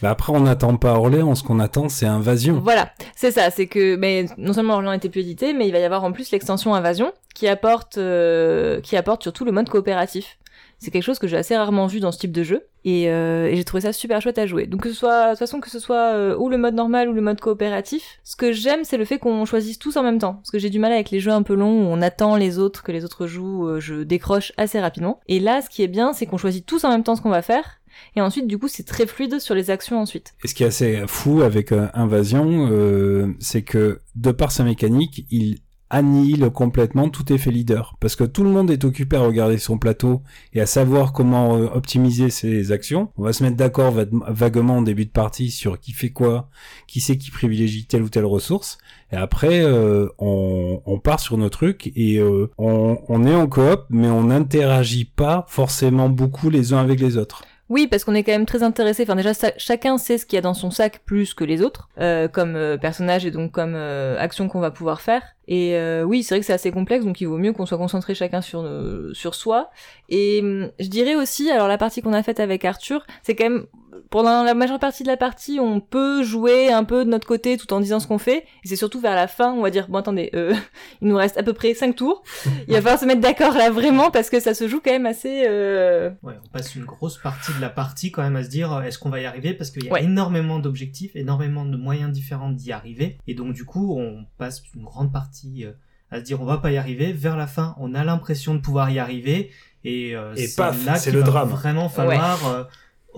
S1: Bah après, on n'attend pas Orléans. Ce qu'on attend, c'est Invasion.
S4: Voilà, c'est ça. C'est que, mais non seulement Orléans était plus édité, mais il va y avoir en plus l'extension Invasion qui apporte, euh, qui apporte surtout le mode coopératif. C'est quelque chose que j'ai assez rarement vu dans ce type de jeu et, euh, et j'ai trouvé ça super chouette à jouer. Donc que ce soit, de toute façon que ce soit euh, ou le mode normal ou le mode coopératif, ce que j'aime c'est le fait qu'on choisisse tous en même temps. Parce que j'ai du mal avec les jeux un peu longs où on attend les autres que les autres jouent, euh, je décroche assez rapidement. Et là, ce qui est bien, c'est qu'on choisit tous en même temps ce qu'on va faire. Et ensuite, du coup, c'est très fluide sur les actions ensuite.
S1: Et ce qui est assez fou avec Invasion, c'est que de par sa mécanique, il annihile complètement tout effet leader. Parce que tout le monde est occupé à regarder son plateau et à savoir comment euh, optimiser ses actions. On va se mettre d'accord va- vaguement en début de partie sur qui fait quoi, qui c'est qui privilégie telle ou telle ressource. Et après, euh, on, on part sur nos trucs et euh, on, on est en coop, mais on n'interagit pas forcément beaucoup les uns avec les autres.
S4: Oui, parce qu'on est quand même très intéressé. Enfin, déjà, chacun sait ce qu'il y a dans son sac plus que les autres, euh, comme euh, personnage et donc comme euh, action qu'on va pouvoir faire. Et euh, oui, c'est vrai que c'est assez complexe, donc il vaut mieux qu'on soit concentré chacun sur sur soi. Et hum, je dirais aussi, alors la partie qu'on a faite avec Arthur, c'est quand même pendant la majeure partie de la partie, on peut jouer un peu de notre côté tout en disant ce qu'on fait. Et c'est surtout vers la fin, on va dire bon attendez, euh, il nous reste à peu près cinq tours. Il va falloir se mettre d'accord là vraiment parce que ça se joue quand même assez. euh,
S3: Ouais, on passe une grosse partie de la partie quand même à se dire euh, est-ce qu'on va y arriver? Parce qu'il y a
S4: Ouais.
S3: énormément d'objectifs, énormément de moyens différents d'y arriver et donc du coup on passe une grande partie euh, à se dire on va pas y arriver. Vers la fin, on a l'impression de pouvoir y arriver et, euh,
S1: Et
S3: c'est
S1: paf,
S3: là
S1: c'est
S3: qu'il
S1: le
S3: va
S1: drame.
S3: Vraiment falloir euh,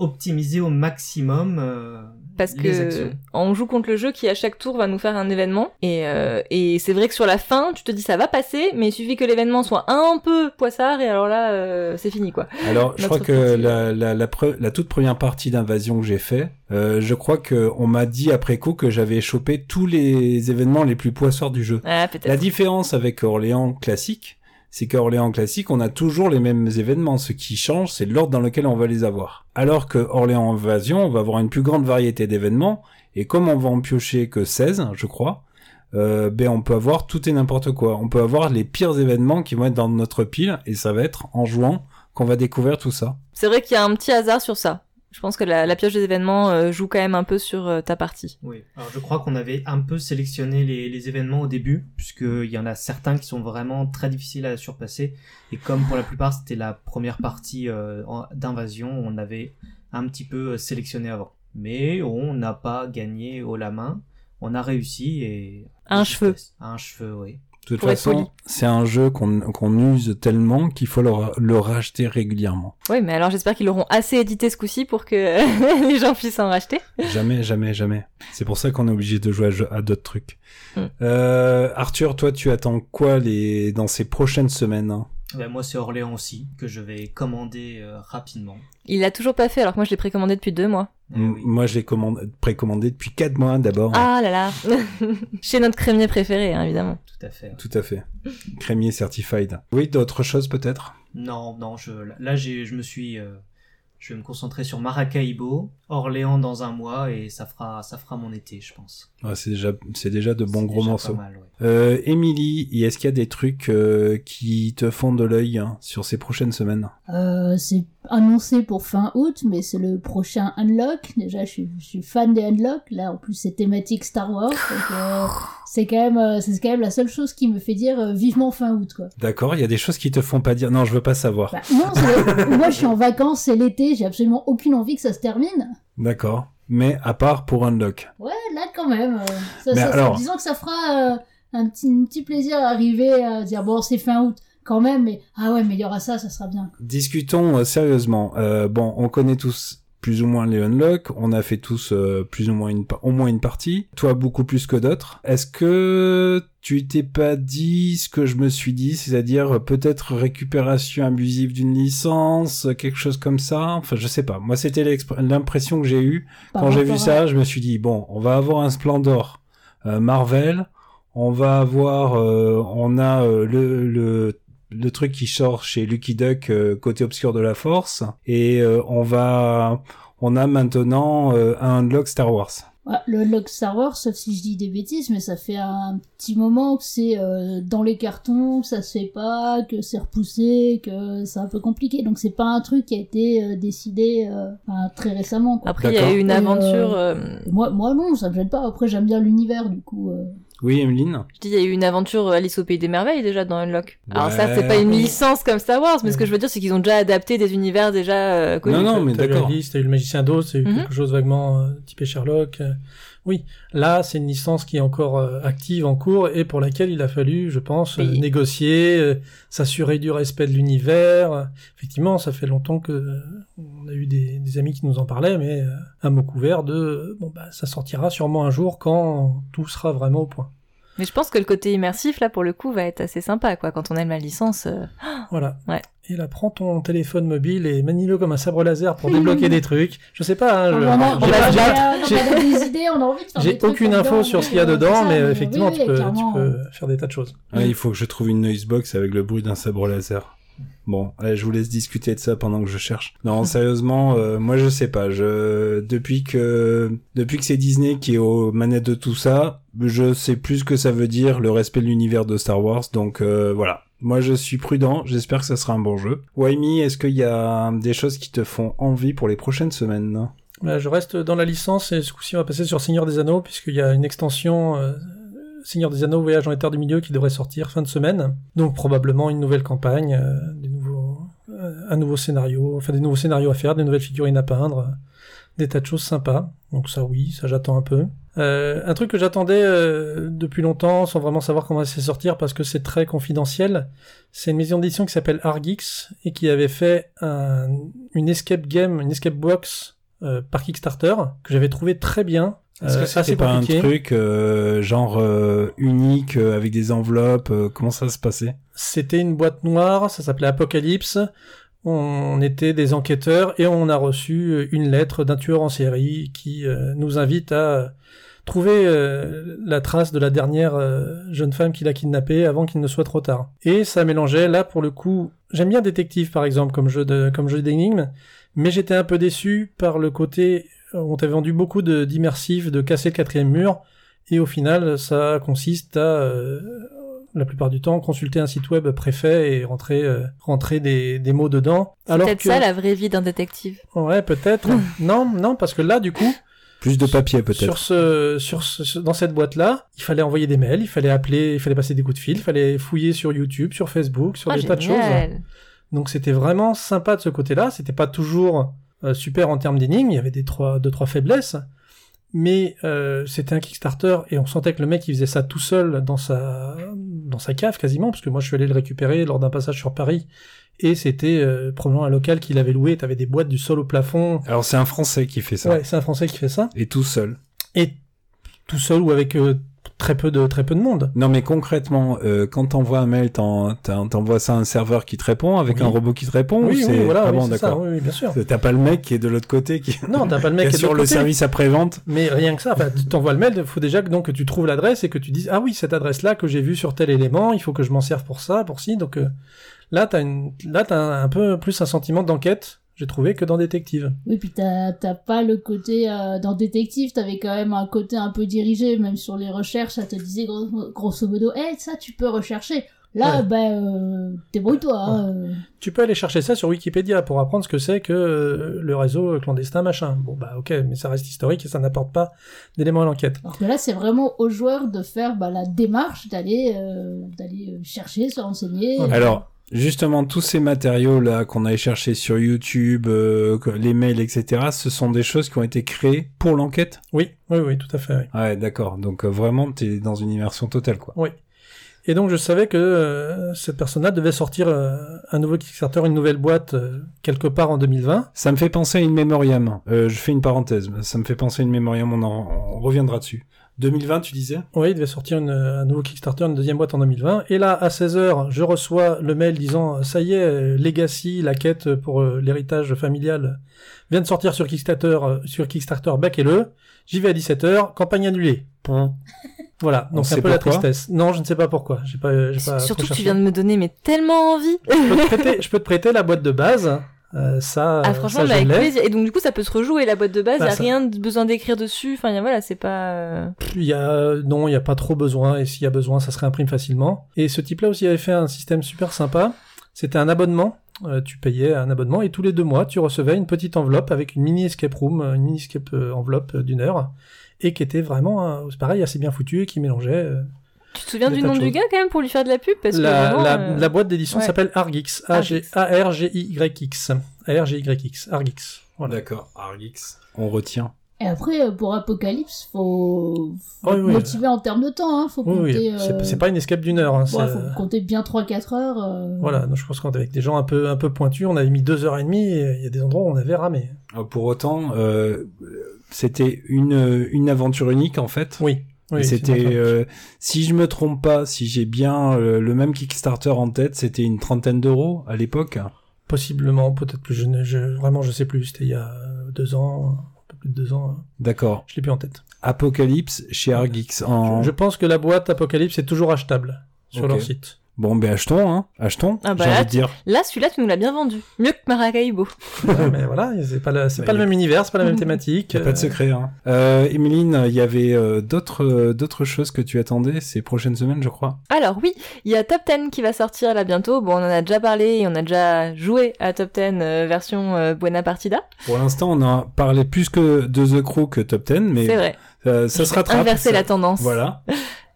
S3: optimiser au maximum euh,
S4: parce
S3: les
S4: que
S3: actions.
S4: on joue contre le jeu qui à chaque tour va nous faire un événement et euh, et c'est vrai que sur la fin tu te dis ça va passer mais il suffit que l'événement soit un peu poissard et alors là euh, c'est fini quoi
S1: Alors, je crois que la, la, la, pre- la toute première partie d'invasion que j'ai fait, euh, je crois que on m'a dit après coup que j'avais chopé tous les événements les plus poissards du jeu.
S4: ah
S1: La différence avec Orléans classique, c'est qu'à Orléans classique, on a toujours les mêmes événements. Ce qui change, c'est l'ordre dans lequel on va les avoir. Alors que Orléans Invasion, on va avoir une plus grande variété d'événements, et comme on va en piocher que 16, je crois, euh, ben on peut avoir tout et n'importe quoi. On peut avoir les pires événements qui vont être dans notre pile, et ça va être en jouant qu'on va découvrir tout ça.
S4: c'est vrai qu'il y a un petit hasard sur ça je pense que la, la pioche des événements euh, joue quand même un peu sur euh, ta partie
S3: Oui, alors je crois qu'on avait un peu sélectionné les, les événements au début, puisqu'il y en a certains qui sont vraiment très difficiles à surpasser, et comme pour la plupart c'était la première partie euh, d'invasion, on avait un petit peu sélectionné avant. Mais on n'a pas gagné haut la main, on a réussi et...
S4: Un cheveu.
S3: un cheveu, oui.
S1: De toute façon, c'est un jeu qu'on use tellement qu'il faut le, ra- le racheter régulièrement.
S4: oui mais alors j'espère qu'ils l'auront assez édité ce coup-ci pour que les gens puissent en racheter
S1: Jamais, jamais, jamais. C'est pour ça qu'on est obligé de jouer à, d'autres trucs.
S4: Mm.
S1: Euh, Arthur, toi, tu attends quoi les dans ces prochaines semaines hein?
S3: Ben, moi, c'est Orléans aussi, que je vais commander euh, rapidement.
S4: Il l'a toujours pas fait alors que moi je l'ai précommandé depuis deux mois.
S3: Eh oui.
S1: Moi, je l'ai commandé- précommandé depuis 4 mois d'abord.
S4: Ah là là. Chez notre crémier préféré, hein, évidemment.
S3: Tout à fait.
S1: Tout à fait. Crémier certified. Oui, d'autres choses peut-être?
S3: Non, non, je, là, j'ai, je me suis, euh, je vais me concentrer sur Maracaibo, Orléans dans un mois, et ça fera, ça fera mon été, je pense.
S1: C'est déjà, c'est déjà de bons gros
S3: déjà
S1: morceaux.
S3: Pas mal, ouais.
S1: Euh, Émilie, est-ce qu'il y a des trucs euh, qui te font de l'œil hein, sur ces prochaines semaines?
S5: Euh, c'est annoncé pour fin août, mais c'est le prochain Unlock. Déjà, je suis, je suis fan des Unlock. Là, en plus, c'est thématique Star Wars. donc, euh, c'est quand même, euh, c'est quand même la seule chose qui me fait dire euh, vivement fin août, quoi.
S1: D'accord, il y a des choses qui te font pas dire non, je veux pas savoir.
S5: Bah, non, moi, je suis en vacances, c'est l'été, j'ai absolument aucune envie que ça se termine.
S1: D'accord. Mais à part pour Unlock.
S5: Ouais, là, quand même. euh, ça, disons que ça fera euh, un, petit, un petit plaisir à arriver à dire bon, c'est fin août, quand même, mais ah ouais, mais il y aura ça, ça sera bien.
S1: Discutons euh, sérieusement. Euh, bon, on connaît tous plus ou moins les unlock, on a fait tous euh, plus ou moins une au moins une partie, toi beaucoup plus que d'autres. Est-ce que tu t'es pas dit ce que je me suis dit, c'est-à-dire peut-être récupération abusive d'une licence, quelque chose comme ça? Enfin, je sais pas. Moi, c'était l'impression que j'ai eue quand j'ai vu
S5: à-
S1: ça. Je me suis dit bon, on va avoir un Splendor euh, Marvel, on va avoir, euh, on a euh, le, le le truc qui sort chez Lucky Duck euh, côté obscur de la Force et euh, on va on a maintenant euh, un unlock Star Wars.
S5: Ouais, le Unlock Star Wars, sauf si je dis des bêtises, mais ça fait un petit moment que c'est euh, dans les cartons, que ça se fait pas, que c'est repoussé, que c'est un peu compliqué. Donc c'est pas un truc qui a été euh, décidé euh, enfin, très récemment. Quoi.
S4: Après, il y a eu une
S5: Et, euh,
S4: aventure. euh,
S5: Moi, moi non, ça me gêne pas. Après j'aime bien l'univers, du coup. Euh.
S1: Oui, Emeline.
S4: Je dis, il y a eu une aventure euh, Alice au pays des merveilles déjà dans Unlock. Alors ça, c'est pas une licence comme Star Wars, mais ce que je veux dire, c'est qu'ils ont déjà adapté des univers déjà euh, connus.
S1: Non, non, mais
S2: T'as eu
S1: d'accord.
S2: Alice, t'as eu le magicien d'Oz, t'as eu
S4: Mhm.
S2: quelque chose vaguement euh, typé Sherlock. Oui, là, c'est une licence qui est encore euh, active, en cours, et pour laquelle il a fallu, je pense, euh,
S4: Payer.
S2: négocier, euh, s'assurer du respect de l'univers. Effectivement, ça fait longtemps que on a eu des, des amis qui nous en parlaient, mais un mot couvert de bon bah ça sortira sûrement un jour quand tout sera vraiment au point.
S4: Mais je pense que le côté immersif, là, pour le coup, va être assez sympa, quoi. Quand on aime la licence, euh,
S2: Voilà.
S4: Ouais.
S2: Et là, prends ton téléphone mobile et manie-le comme un sabre laser pour débloquer des trucs. Je sais pas. Hein, je-
S5: on, a, on,
S2: j'ai
S5: a-
S2: pas-
S5: on
S2: j'ai-
S5: a- on
S2: j'ai-
S5: a des idées, on a envie de faire
S2: J'ai
S5: des trucs
S2: aucune info sur ce qu'il y a dedans,
S5: ça,
S2: mais effectivement,
S5: oui,
S2: tu, peux, tu
S5: clairement,
S2: peux faire des tas de choses.
S1: Il faut que je trouve une noise box avec le bruit d'un sabre laser. Bon, allez, je vous laisse discuter de ça pendant que je cherche. Non, sérieusement, euh, moi je sais pas. Je depuis que depuis que c'est Disney qui est aux manettes de tout ça, je sais plus ce que ça veut dire le respect de l'univers de Star Wars. Donc euh, voilà. Moi je suis prudent. J'espère que ça sera un bon jeu. Waimi, est-ce qu'il y a des choses qui te font envie pour les prochaines semaines?
S2: Bah, je reste dans la licence et ce coup-ci, on va passer sur Seigneur des Anneaux, puisqu'il y a une extension euh, Seigneur des Anneaux, Voyage en Éther du Milieu qui devrait sortir fin de semaine. Donc probablement une nouvelle campagne, euh, euh, un nouveau scénario, enfin des nouveaux scénarios à faire, des nouvelles figurines à peindre, des tas de choses sympas. Donc ça oui, ça j'attends un peu. Euh, un truc que j'attendais euh, depuis longtemps sans vraiment savoir comment ça sortir parce que c'est très confidentiel, c'est une maison d'édition qui s'appelle Argix et qui avait fait un, une escape game, une escape box euh, par Kickstarter que j'avais trouvé très bien.
S1: Est-ce que
S2: Euh, assez
S1: pas un truc euh, genre euh, unique euh, avec des enveloppes euh, Comment ça se passait?
S2: C'était une boîte noire, ça s'appelait Apocalypse. On était des enquêteurs et on a reçu une lettre d'un tueur en série qui euh, nous invite à trouver euh, la trace de la dernière euh, jeune femme qu'il a kidnappée avant qu'il ne soit trop tard. Et ça mélangeait là pour le coup, j'aime bien détective par exemple comme jeu de comme jeu d'énigmes, mais j'étais un peu déçu par le côté on t'avait vendu beaucoup de d'immersif, de casser le quatrième mur et au final ça consiste à euh, la plupart du temps consulter un site web préfet et rentrer euh, rentrer des, des mots dedans.
S4: c'est
S2: Alors
S4: peut-être
S2: que
S4: ça la vraie vie d'un détective.
S2: ouais peut-être non non parce que là du coup
S1: Plus de papier peut-être.
S2: sur ce sur ce, dans cette boîte là il fallait envoyer des mails il fallait appeler il fallait passer des coups de fil il fallait fouiller sur YouTube sur Facebook sur
S4: Ah,
S2: des tas de choses
S4: génial.
S2: donc c'était vraiment sympa de ce côté-là. C'était pas toujours euh, super en termes d'énigmes. Il y avait des trois, deux trois faiblesses, mais euh, c'était un Kickstarter et on sentait que le mec il faisait ça tout seul dans sa dans sa cave quasiment, parce que moi je suis allé le récupérer lors d'un passage sur Paris et c'était euh, probablement un local qu'il avait loué. T'avais des boîtes du sol au plafond.
S1: Alors c'est un Français qui fait ça.
S2: Ouais, c'est un Français qui fait ça
S1: Et tout seul.
S2: et tout seul ou avec euh, très peu de très peu de monde.
S1: Non, mais concrètement, euh, quand t'envoies un mail, t'en- t'en- t'envoies ça à un serveur qui te répond avec
S2: Oui.
S1: un robot qui te répond. ou
S2: Oui, oui, voilà,
S1: ah
S2: oui,
S1: bon,
S2: c'est ça, oui, oui, bien sûr.
S1: T'as pas le mec qui est de l'autre côté qui
S2: Non, t'as pas le mec
S1: qui
S2: est
S1: sur le
S2: côté.
S1: service après-vente.
S2: Mais rien que ça, enfin, tu t'envoies le mail, il faut déjà que, donc, que tu trouves l'adresse et que tu dises, ah oui, cette adresse-là que j'ai vue sur tel élément, il faut que je m'en serve pour ça, pour ci, donc, euh, là, t'as une, là, t'as un peu plus un sentiment d'enquête, j'ai trouvé, que dans Détective.
S5: Oui, puis t'as pas le côté euh, dans détective, t'avais quand même un côté un peu dirigé, même sur les recherches, ça te disait gros- grosso modo, eh ça tu peux rechercher. Là,
S2: Ouais.
S5: ben, euh, débrouille-toi. hein, euh.
S2: Tu peux aller chercher ça sur Wikipédia pour apprendre ce que c'est que euh, le réseau clandestin, machin. Bon, bah, ok, mais ça reste historique et ça n'apporte pas d'éléments à l'enquête.
S5: Alors que là, c'est vraiment aux joueurs de faire bah, la démarche d'aller euh, d'aller chercher, se renseigner.
S2: Ouais.
S1: Alors, justement, tous ces matériaux-là qu'on allait chercher sur YouTube, euh, les mails, etc., ce sont des choses qui ont été créées pour l'enquête?
S2: Oui, oui, oui, tout à fait, oui.
S1: Ouais, d'accord. Donc, euh, vraiment, t'es dans une immersion totale, quoi.
S2: Et donc je savais que euh, cette personne-là devait sortir euh, un nouveau Kickstarter, une nouvelle boîte euh, quelque part en 2020.
S1: Ça me fait penser à une Memoriam. Euh, je fais une parenthèse. Ça me fait penser à une Memoriam, on, en, on reviendra dessus. 2020, tu disais?
S2: Oui, il devait sortir une- un nouveau Kickstarter, une deuxième boîte en 2020. Et là, à 16h, je reçois le mail disant ça y est, euh, Legacy, la quête pour euh, l'héritage familial, vient de sortir sur Kickstarter, euh, sur Kickstarter, backez-le. J'y vais à 17h, campagne annulée. Point. Voilà,
S1: On
S2: donc c'est un peu la tristesse. Non, je ne sais pas pourquoi. J'ai pas, j'ai pas
S4: Surtout que tu viens de me donner mais tellement envie.
S2: je, peux te prêter, je peux te prêter la boîte de base. Euh, ça,
S4: Ah
S2: euh,
S4: franchement,
S2: ça,
S4: avec plaisir. Et donc du coup, ça peut se rejouer la boîte de base.
S2: Bah,
S4: y a
S2: ça-
S4: rien de besoin d'écrire dessus. Enfin, y a- voilà, c'est pas. euh,
S2: Il y a, non, il n'y a pas trop besoin, et s'il y a besoin, ça se réimprime facilement. Et ce type-là aussi avait fait un système super sympa. C'était un abonnement. Euh, tu payais un abonnement, et tous les deux mois, tu recevais une petite enveloppe avec une mini escape room, euh, une mini escape euh, enveloppe d'une heure, et qui était vraiment, euh, c'est pareil, assez bien foutu, et qui mélangeait. euh,
S4: Tu te souviens du nom du gars quand même pour lui faire de la pub? Parce que
S2: la,
S4: vraiment,
S2: la,
S4: euh,
S2: la boîte d'édition
S4: ouais.
S2: s'appelle Argix.
S4: Argix.
S2: A-R-G-I-Y-X. A-R-G-Y-X. Argix. Voilà.
S1: D'accord. Argix. On retient.
S5: Et après, euh, pour Apocalypse, faut, faut
S2: Oui, oui.
S5: motiver en termes de temps. Hein. Faut
S2: Oui, oui.
S5: compter.
S2: C'est
S5: euh,
S2: c'est pas une escape d'une heure. Hein,
S5: faut compter bien 3-4 heures. euh.
S2: Voilà, donc je pense qu'avec des gens un peu, un peu pointus, on avait mis deux heures et demie, et il y a des endroits où on avait ramé.
S1: Pour autant, euh, c'était une, une aventure unique, en fait.
S2: Oui.
S1: c'était, euh, si je me trompe pas, si j'ai bien euh, le même Kickstarter en tête, c'était une trentaine d'euros à l'époque.
S2: Possiblement, peut-être plus. Je, ne- je, vraiment, je sais plus. C'était il y a deux ans, plus de deux ans.
S1: D'accord.
S2: Je l'ai plus en tête.
S1: Apocalypse chez Argix en.
S2: Je, je pense que la boîte Apocalypse est toujours achetable sur leur site.
S1: Bon, ben achetons, hein. Achetons.
S4: Ah bah
S1: j'ai
S4: là,
S1: envie de dire.
S4: Là, celui-là, tu nous l'as bien vendu. Mieux que Maracaibo.
S2: Ouais, mais voilà, c'est pas, la- c'est pas le même univers, c'est pas la même thématique.
S1: Y a pas de
S2: euh,
S1: secret. Hein. Euh, Emeline, il y avait euh, d'autres d'autres choses que tu attendais ces prochaines semaines, je crois.
S4: Alors oui, il y a Top 10 qui va sortir là bientôt. Bon, on en a déjà parlé et on a déjà joué à Top 10 euh, version euh, Buena Partida.
S1: Pour l'instant, on a parlé plus que de The Crew que Top 10, mais
S4: C'est vrai.
S1: euh, ça se rattrape.
S4: Inverser
S1: ça-
S4: la tendance.
S1: Voilà.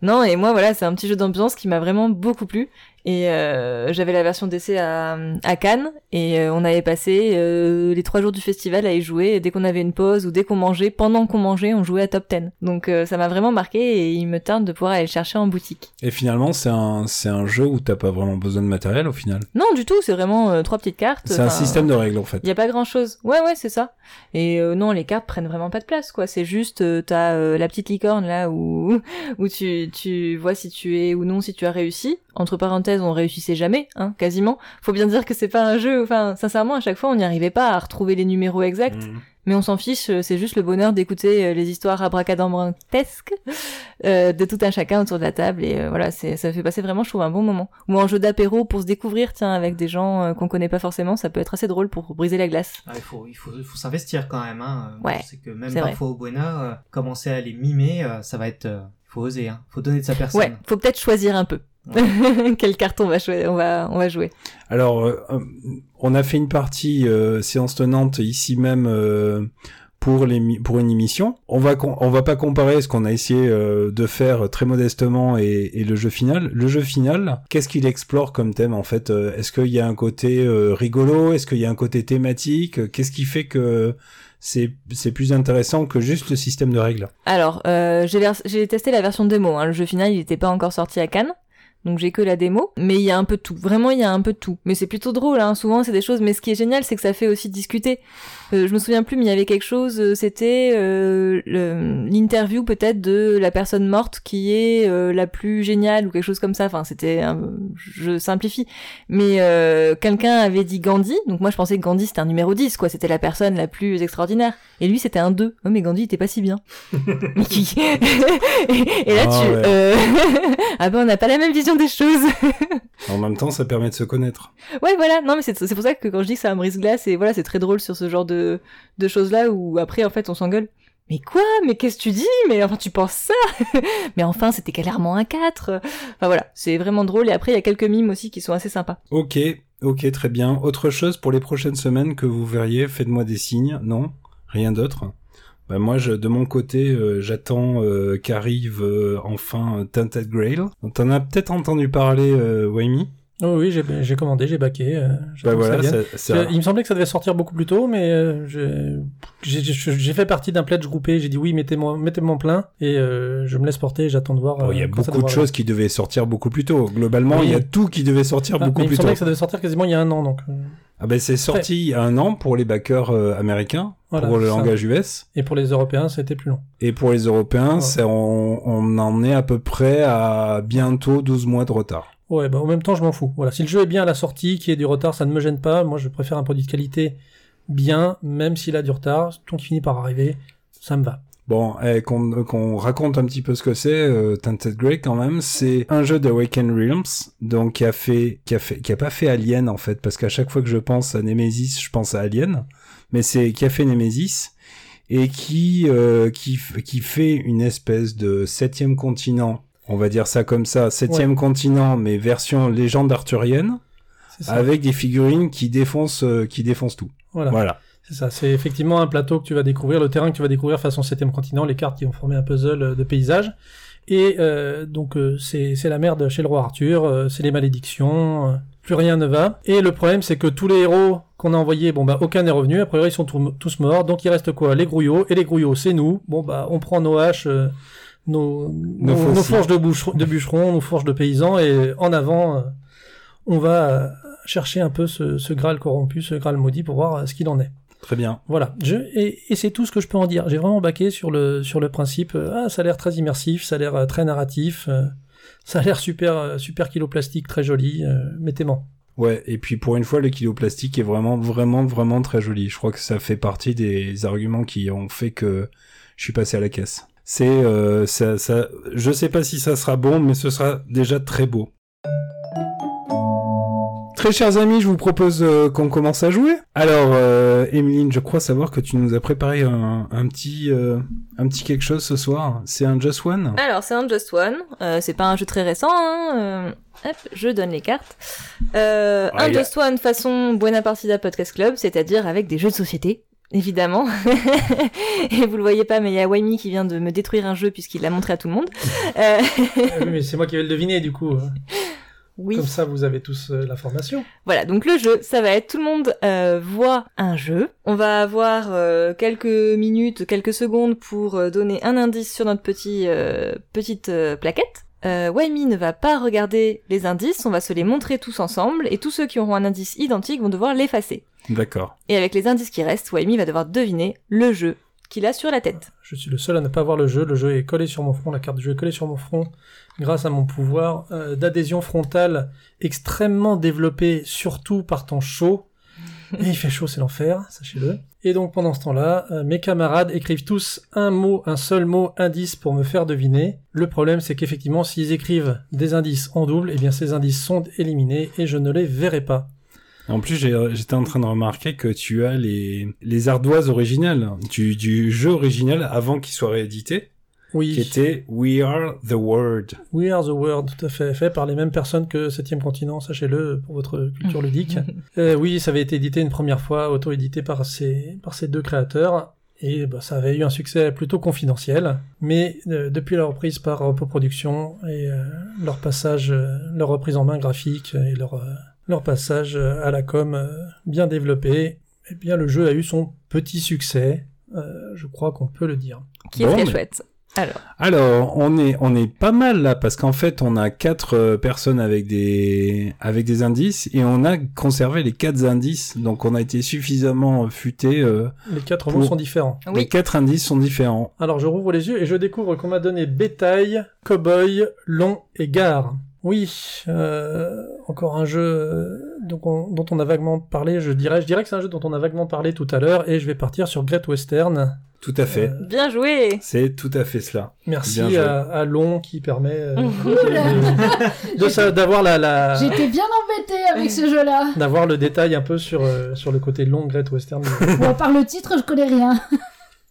S4: Non, et moi, voilà, c'est un petit jeu d'ambiance qui m'a vraiment beaucoup plu. Et euh, j'avais la version d'essai à, à Cannes, et euh, on avait passé euh, les trois jours du festival à y jouer. Et dès qu'on avait une pause ou dès qu'on mangeait, pendant qu'on mangeait, on jouait à Top 10. Donc ça m'a vraiment marqué, et il me tente de pouvoir aller le chercher en boutique.
S1: Et finalement, c'est un c'est un jeu où t'as pas vraiment besoin de matériel au final?
S4: Non, du tout, c'est vraiment trois petites cartes.
S1: C'est un système de règles en fait.
S4: Il y a pas grand chose. Ouais, ouais, c'est ça. Et non, les cartes prennent vraiment pas de place, quoi. C'est juste, t'as la petite licorne là où où tu tu vois si tu es ou non si tu as réussi. Entre parenthèses, on réussissait jamais, hein, quasiment. Faut bien dire que c'est pas un jeu. Enfin, sincèrement, à chaque fois, on n'y arrivait pas à retrouver les numéros exacts.
S1: Mhm.
S4: Mais on s'en fiche. euh, C'est juste le bonheur d'écouter euh, les histoires abracadabrantesques euh, de tout un chacun autour de la table. Et euh, voilà, c'est ça fait passer vraiment, je trouve, un bon moment. Ou un jeu d'apéro pour se découvrir, tiens, avec des gens euh, qu'on connaît pas forcément, ça peut être assez drôle pour briser la glace.
S3: Ah, il faut, il faut, il faut s'investir quand même. Hein.
S4: Ouais,
S3: C'est que même parfois au Buena, euh, commencer à les mimer, ça va être. faut oser, hein. Faut donner de sa personne.
S4: Ouais, faut peut-être choisir un peu. Quelle carte on va, choi- on va, on va jouer.
S1: Alors, euh, on a fait une partie euh, séance tenante ici même euh, pour les pour une émission. On va on va pas comparer ce qu'on a essayé euh, de faire très modestement et, et le jeu final. Le jeu final, qu'est-ce qu'il explore comme thème en fait Euh, Est-ce qu'il y a un côté euh, rigolo? Est-ce qu'il y a un côté thématique? Qu'est-ce qui fait que c'est c'est plus intéressant que juste le système de règles?
S4: Alors, euh, j'ai testé la version démo. Hein. Le jeu final, il n'était pas encore sorti à Cannes. Donc j'ai que la démo. Mais il y a un peu de tout. Vraiment, il y a un peu de tout. Mais c'est plutôt drôle, hein. Souvent, c'est des choses. Mais ce qui est génial, c'est que ça fait aussi discuter. Euh, je me souviens plus, mais il y avait quelque chose. euh, C'était euh, l'interview peut-être de la personne morte qui est euh, la plus géniale ou quelque chose comme ça. Enfin, c'était. un- Je simplifie. Mais euh, quelqu'un avait dit Gandhi. Donc moi, je pensais que Gandhi c'était un numéro 10, quoi. C'était la personne la plus extraordinaire. Et lui, c'était un 2. Oh, mais Gandhi était pas si bien. et, et là,
S1: Ah
S4: tu.
S1: ouais.
S4: euh, ah ben, on n'a pas la même vision des choses.
S1: En même temps, ça permet de se connaître.
S4: Ouais, voilà. Non, mais c'est c'est pour ça que quand je dis que ça me brise glace, et voilà, c'est très drôle sur ce genre de, de choses-là où après, en fait, on s'engueule. Mais quoi? Mais qu'est-ce que tu dis? Mais enfin, tu penses ça? Mais enfin, c'était clairement un 4. Enfin voilà, c'est vraiment drôle. Et après, il y a quelques mimes aussi qui sont assez sympas.
S1: Ok, ok, très bien. Autre chose pour les prochaines semaines que vous verriez, faites-moi des signes. Non, rien d'autre. Bah moi, je, de mon côté, euh, j'attends euh, qu'arrive euh, enfin Tainted Grail. T'en as peut-être entendu parler, euh, Waimi
S2: Oh oui, j'ai commandé, j'ai baqué. euh,
S1: Bah voilà,
S2: vienne.
S1: ça, ça-
S2: Il me semblait que ça devait sortir beaucoup plus tôt, mais euh, j'ai fait partie d'un pledge groupé. J'ai dit oui, mettez-moi mettez mon plein et euh, je me laisse porter. J'attends de voir.
S1: Bon, il y a
S2: euh,
S1: beaucoup de choses qui devaient sortir beaucoup plus tôt. Globalement,
S2: Oui.
S1: il y a tout qui devait sortir
S2: Ah,
S1: beaucoup
S2: mais il me
S1: plus tôt.
S2: semblait que ça devait sortir quasiment il y a un an, donc. euh,
S1: Ah ben c'est sorti il y a un an pour les backers euh, américains,
S2: Voilà,
S1: pour le
S2: ça.
S1: langage US.
S2: Et pour les Européens, ça a été plus long.
S1: Et pour les Européens,
S2: Ouais.
S1: on, on en est à peu près à bientôt 12 mois de retard.
S2: Ouais, bah, en même temps, je m'en fous. Voilà, si le jeu est bien à la sortie, qu'il y ait du retard, ça ne me gêne pas. Moi, je préfère un produit de qualité bien, même s'il a du retard. Tant finit par arriver, ça me va.
S1: Bon, eh, qu'on raconte un petit peu ce que c'est, euh, Tainted Grey quand même. C'est un jeu de Realms, donc qui a fait, qui a fait, qui a pas fait Alien en fait, parce qu'à chaque fois que je pense à Nemesis, je pense à Alien, mais c'est qui a fait Nemesis et qui euh, qui qui fait une espèce de septième continent. On va dire ça comme ça, septième continent, mais version légende arthurienne, avec des figurines qui défoncent, euh, qui défoncent tout.
S2: Voilà.
S1: Voilà.
S2: C'est ça. C'est effectivement un plateau que tu vas découvrir, le terrain que tu vas découvrir façon septième continent, les cartes qui vont former un puzzle euh, de paysage. Et euh, donc euh, c'est c'est la merde chez le roi Arthur, euh, c'est les malédictions, euh, plus rien ne va. Et le problème c'est que tous les héros qu'on a envoyés, bon bah aucun n'est revenu, a priori ils sont tous morts, donc il reste quoi? Les grouillots, et les grouillots c'est nous. Bon bah on prend nos haches, nos, nos, nos fourches de, boucher- de bûcherons, nos fourches de paysans, et en avant euh, on va euh, chercher un peu ce, ce Graal corrompu, ce Graal maudit pour voir euh, ce qu'il en est.
S1: Très bien.
S2: Voilà, je, et, et c'est tout ce que je peux en dire. J'ai vraiment baqué sur le, sur le principe, ah, ça a l'air très immersif, ça a l'air très narratif, ça a l'air super, super kilo plastique, très joli, mettez-moi.
S1: Ouais, et puis pour une fois, le kilo plastique est vraiment, vraiment, vraiment très joli. Je crois que ça fait partie des arguments qui ont fait que je suis passé à la caisse. C'est, euh, ça, ça, je sais pas si ça sera bon, mais ce sera déjà très beau. Très chers amis, je vous propose euh, qu'on commence à jouer. Alors, euh, Emeline, je crois savoir que tu nous as préparé un, un petit, euh, un petit quelque chose ce soir. C'est un Just One.
S4: Alors, c'est un Just One. Euh, c'est pas un jeu très récent. Hein. euh, hop, je donne les cartes. Un Just One façon Buena Partida Podcast Club, c'est-à-dire avec des jeux de société. Évidemment. Et vous le voyez pas, mais il y a Waimi qui vient de me détruire un jeu puisqu'il l'a montré à tout le monde. Euh,
S2: Ah oui, mais c'est moi qui vais le deviner, du coup. hein.
S4: oui.
S2: Comme ça, vous avez tous euh, l'information.
S4: Voilà, donc le jeu, ça va être tout le monde euh, voit un jeu. On va avoir euh, quelques minutes, quelques secondes pour donner un indice sur notre petit petite plaquette. Euh, Waimi ne va pas regarder les indices, on va se les montrer tous ensemble et tous ceux qui auront un indice identique vont devoir l'effacer.
S1: D'accord.
S4: Et avec les indices qui restent, Waimi va devoir deviner le jeu qu'il a sur la tête.
S2: Je suis le seul à ne pas voir le jeu. Le jeu est collé sur mon front. La carte du jeu est collée sur mon front grâce à mon pouvoir euh, d'adhésion frontale extrêmement développé, surtout par temps chaud. Et il fait chaud, c'est l'enfer, sachez-le. Et donc pendant ce temps-là, euh, mes camarades écrivent tous un mot, un seul mot indice pour me faire deviner. Le problème, c'est qu'effectivement, s'ils écrivent des indices en double, eh bien ces indices sont éliminés et je ne les verrai pas.
S1: En plus, j'ai- j'étais en train de remarquer que tu as les, les ardoises originales du, du jeu original avant qu'il soit réédité, qui
S2: Oui,
S1: était We Are the World.
S2: We Are the World, tout à fait, fait par les mêmes personnes que Septième Continent, sachez-le, pour votre culture ludique. Euh, oui, ça avait été édité une première fois, auto-édité par ces, par ces deux créateurs, et bah, ça avait eu un succès plutôt confidentiel. Mais euh, depuis la reprise par Repo Productions et euh, leur passage, euh, leur reprise en main graphique et leur, euh, leur passage à la com euh, bien développé, eh bien le jeu a eu son petit succès, euh, je crois qu'on peut le dire.
S4: Qui est
S1: Bon,
S4: très
S1: mais-
S4: chouette. Alors,
S1: Alors, on est on est pas mal là parce qu'en fait, on a quatre euh, personnes avec des avec des indices et on a conservé les quatre indices. Donc, on a été suffisamment futé. euh,
S2: Les quatre
S1: Pour-
S2: mots sont différents.
S1: Les quatre indices sont différents.
S2: Alors je rouvre les yeux et je découvre qu'on m'a donné bétail, cow-boy, long et gare. Oui, euh, encore un jeu euh, donc on- dont on a vaguement parlé, je dirais. Je dirais que c'est un jeu dont on a vaguement parlé tout à l'heure et je vais partir sur Great Western.
S1: Tout à fait.
S2: Euh,
S4: Bien joué
S1: C'est tout à fait cela.
S2: merci à, à Long qui permet euh, de, d'avoir la, la
S5: J'étais bien embêtée avec ce jeu-là.
S2: d'avoir le détail un peu sur euh, sur le côté long Great Western.
S5: Bon, par le titre, je connais rien.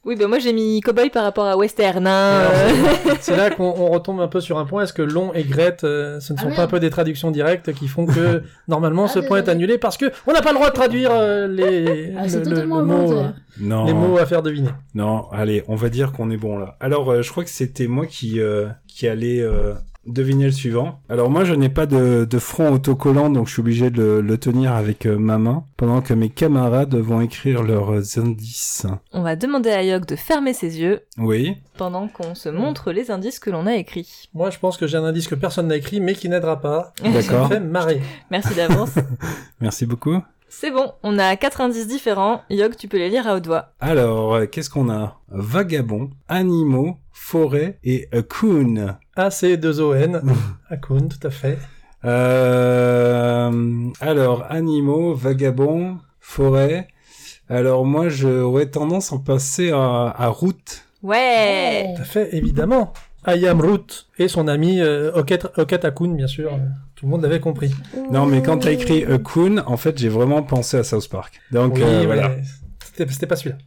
S4: Oui, ben moi j'ai mis cowboy par rapport à western. hein.
S2: C'est là qu'on on retombe un peu sur un point. Est-ce que long et Gret, euh, ce ne
S5: Ah
S2: sont pas un peu des traductions directes qui font que normalement
S5: Ah,
S2: ce point est annulé parce que on n'a pas le droit de traduire euh, les,
S5: Ah, c'est
S2: le- le-
S5: totalement
S2: le mot,
S5: involontaire.
S1: Non.
S2: les mots à faire deviner.
S1: Non, allez, on va dire qu'on est bon là. Alors, euh, je crois que c'était moi qui euh, qui allait deviner le suivant. Alors moi, je n'ai pas de, de front autocollant, donc je suis obligé de le, le tenir avec euh, ma main, pendant que mes camarades vont écrire leurs indices.
S4: On va demander à Yog de fermer ses yeux
S1: Oui.
S4: pendant qu'on se montre les indices que l'on a écrits.
S2: Moi, je pense que j'ai un indice que personne n'a écrit, mais qui n'aidera pas. Ça me
S1: D'accord.
S2: fait marrer.
S4: Merci d'avance.
S1: Merci beaucoup.
S4: C'est bon, on a quatre indices différents. Yog, tu peux les lire à haute voix.
S1: Alors, euh, qu'est-ce qu'on a? Vagabond, animaux, forêt et a coon.
S2: AC2ON. Akun, tout à fait.
S1: Euh, alors, animaux, vagabond, forêt. Alors moi, j'aurais tendance à passer à, à route.
S4: Ouais
S2: Tout à fait, évidemment. I am Root et son ami euh, Oket, Oket Akun, bien sûr. Tout le monde l'avait compris.
S1: Non, mais quand t'as écrit a coon, en fait, j'ai vraiment pensé à South Park. Donc
S2: oui,
S1: euh, voilà.
S2: C'était pas celui-là.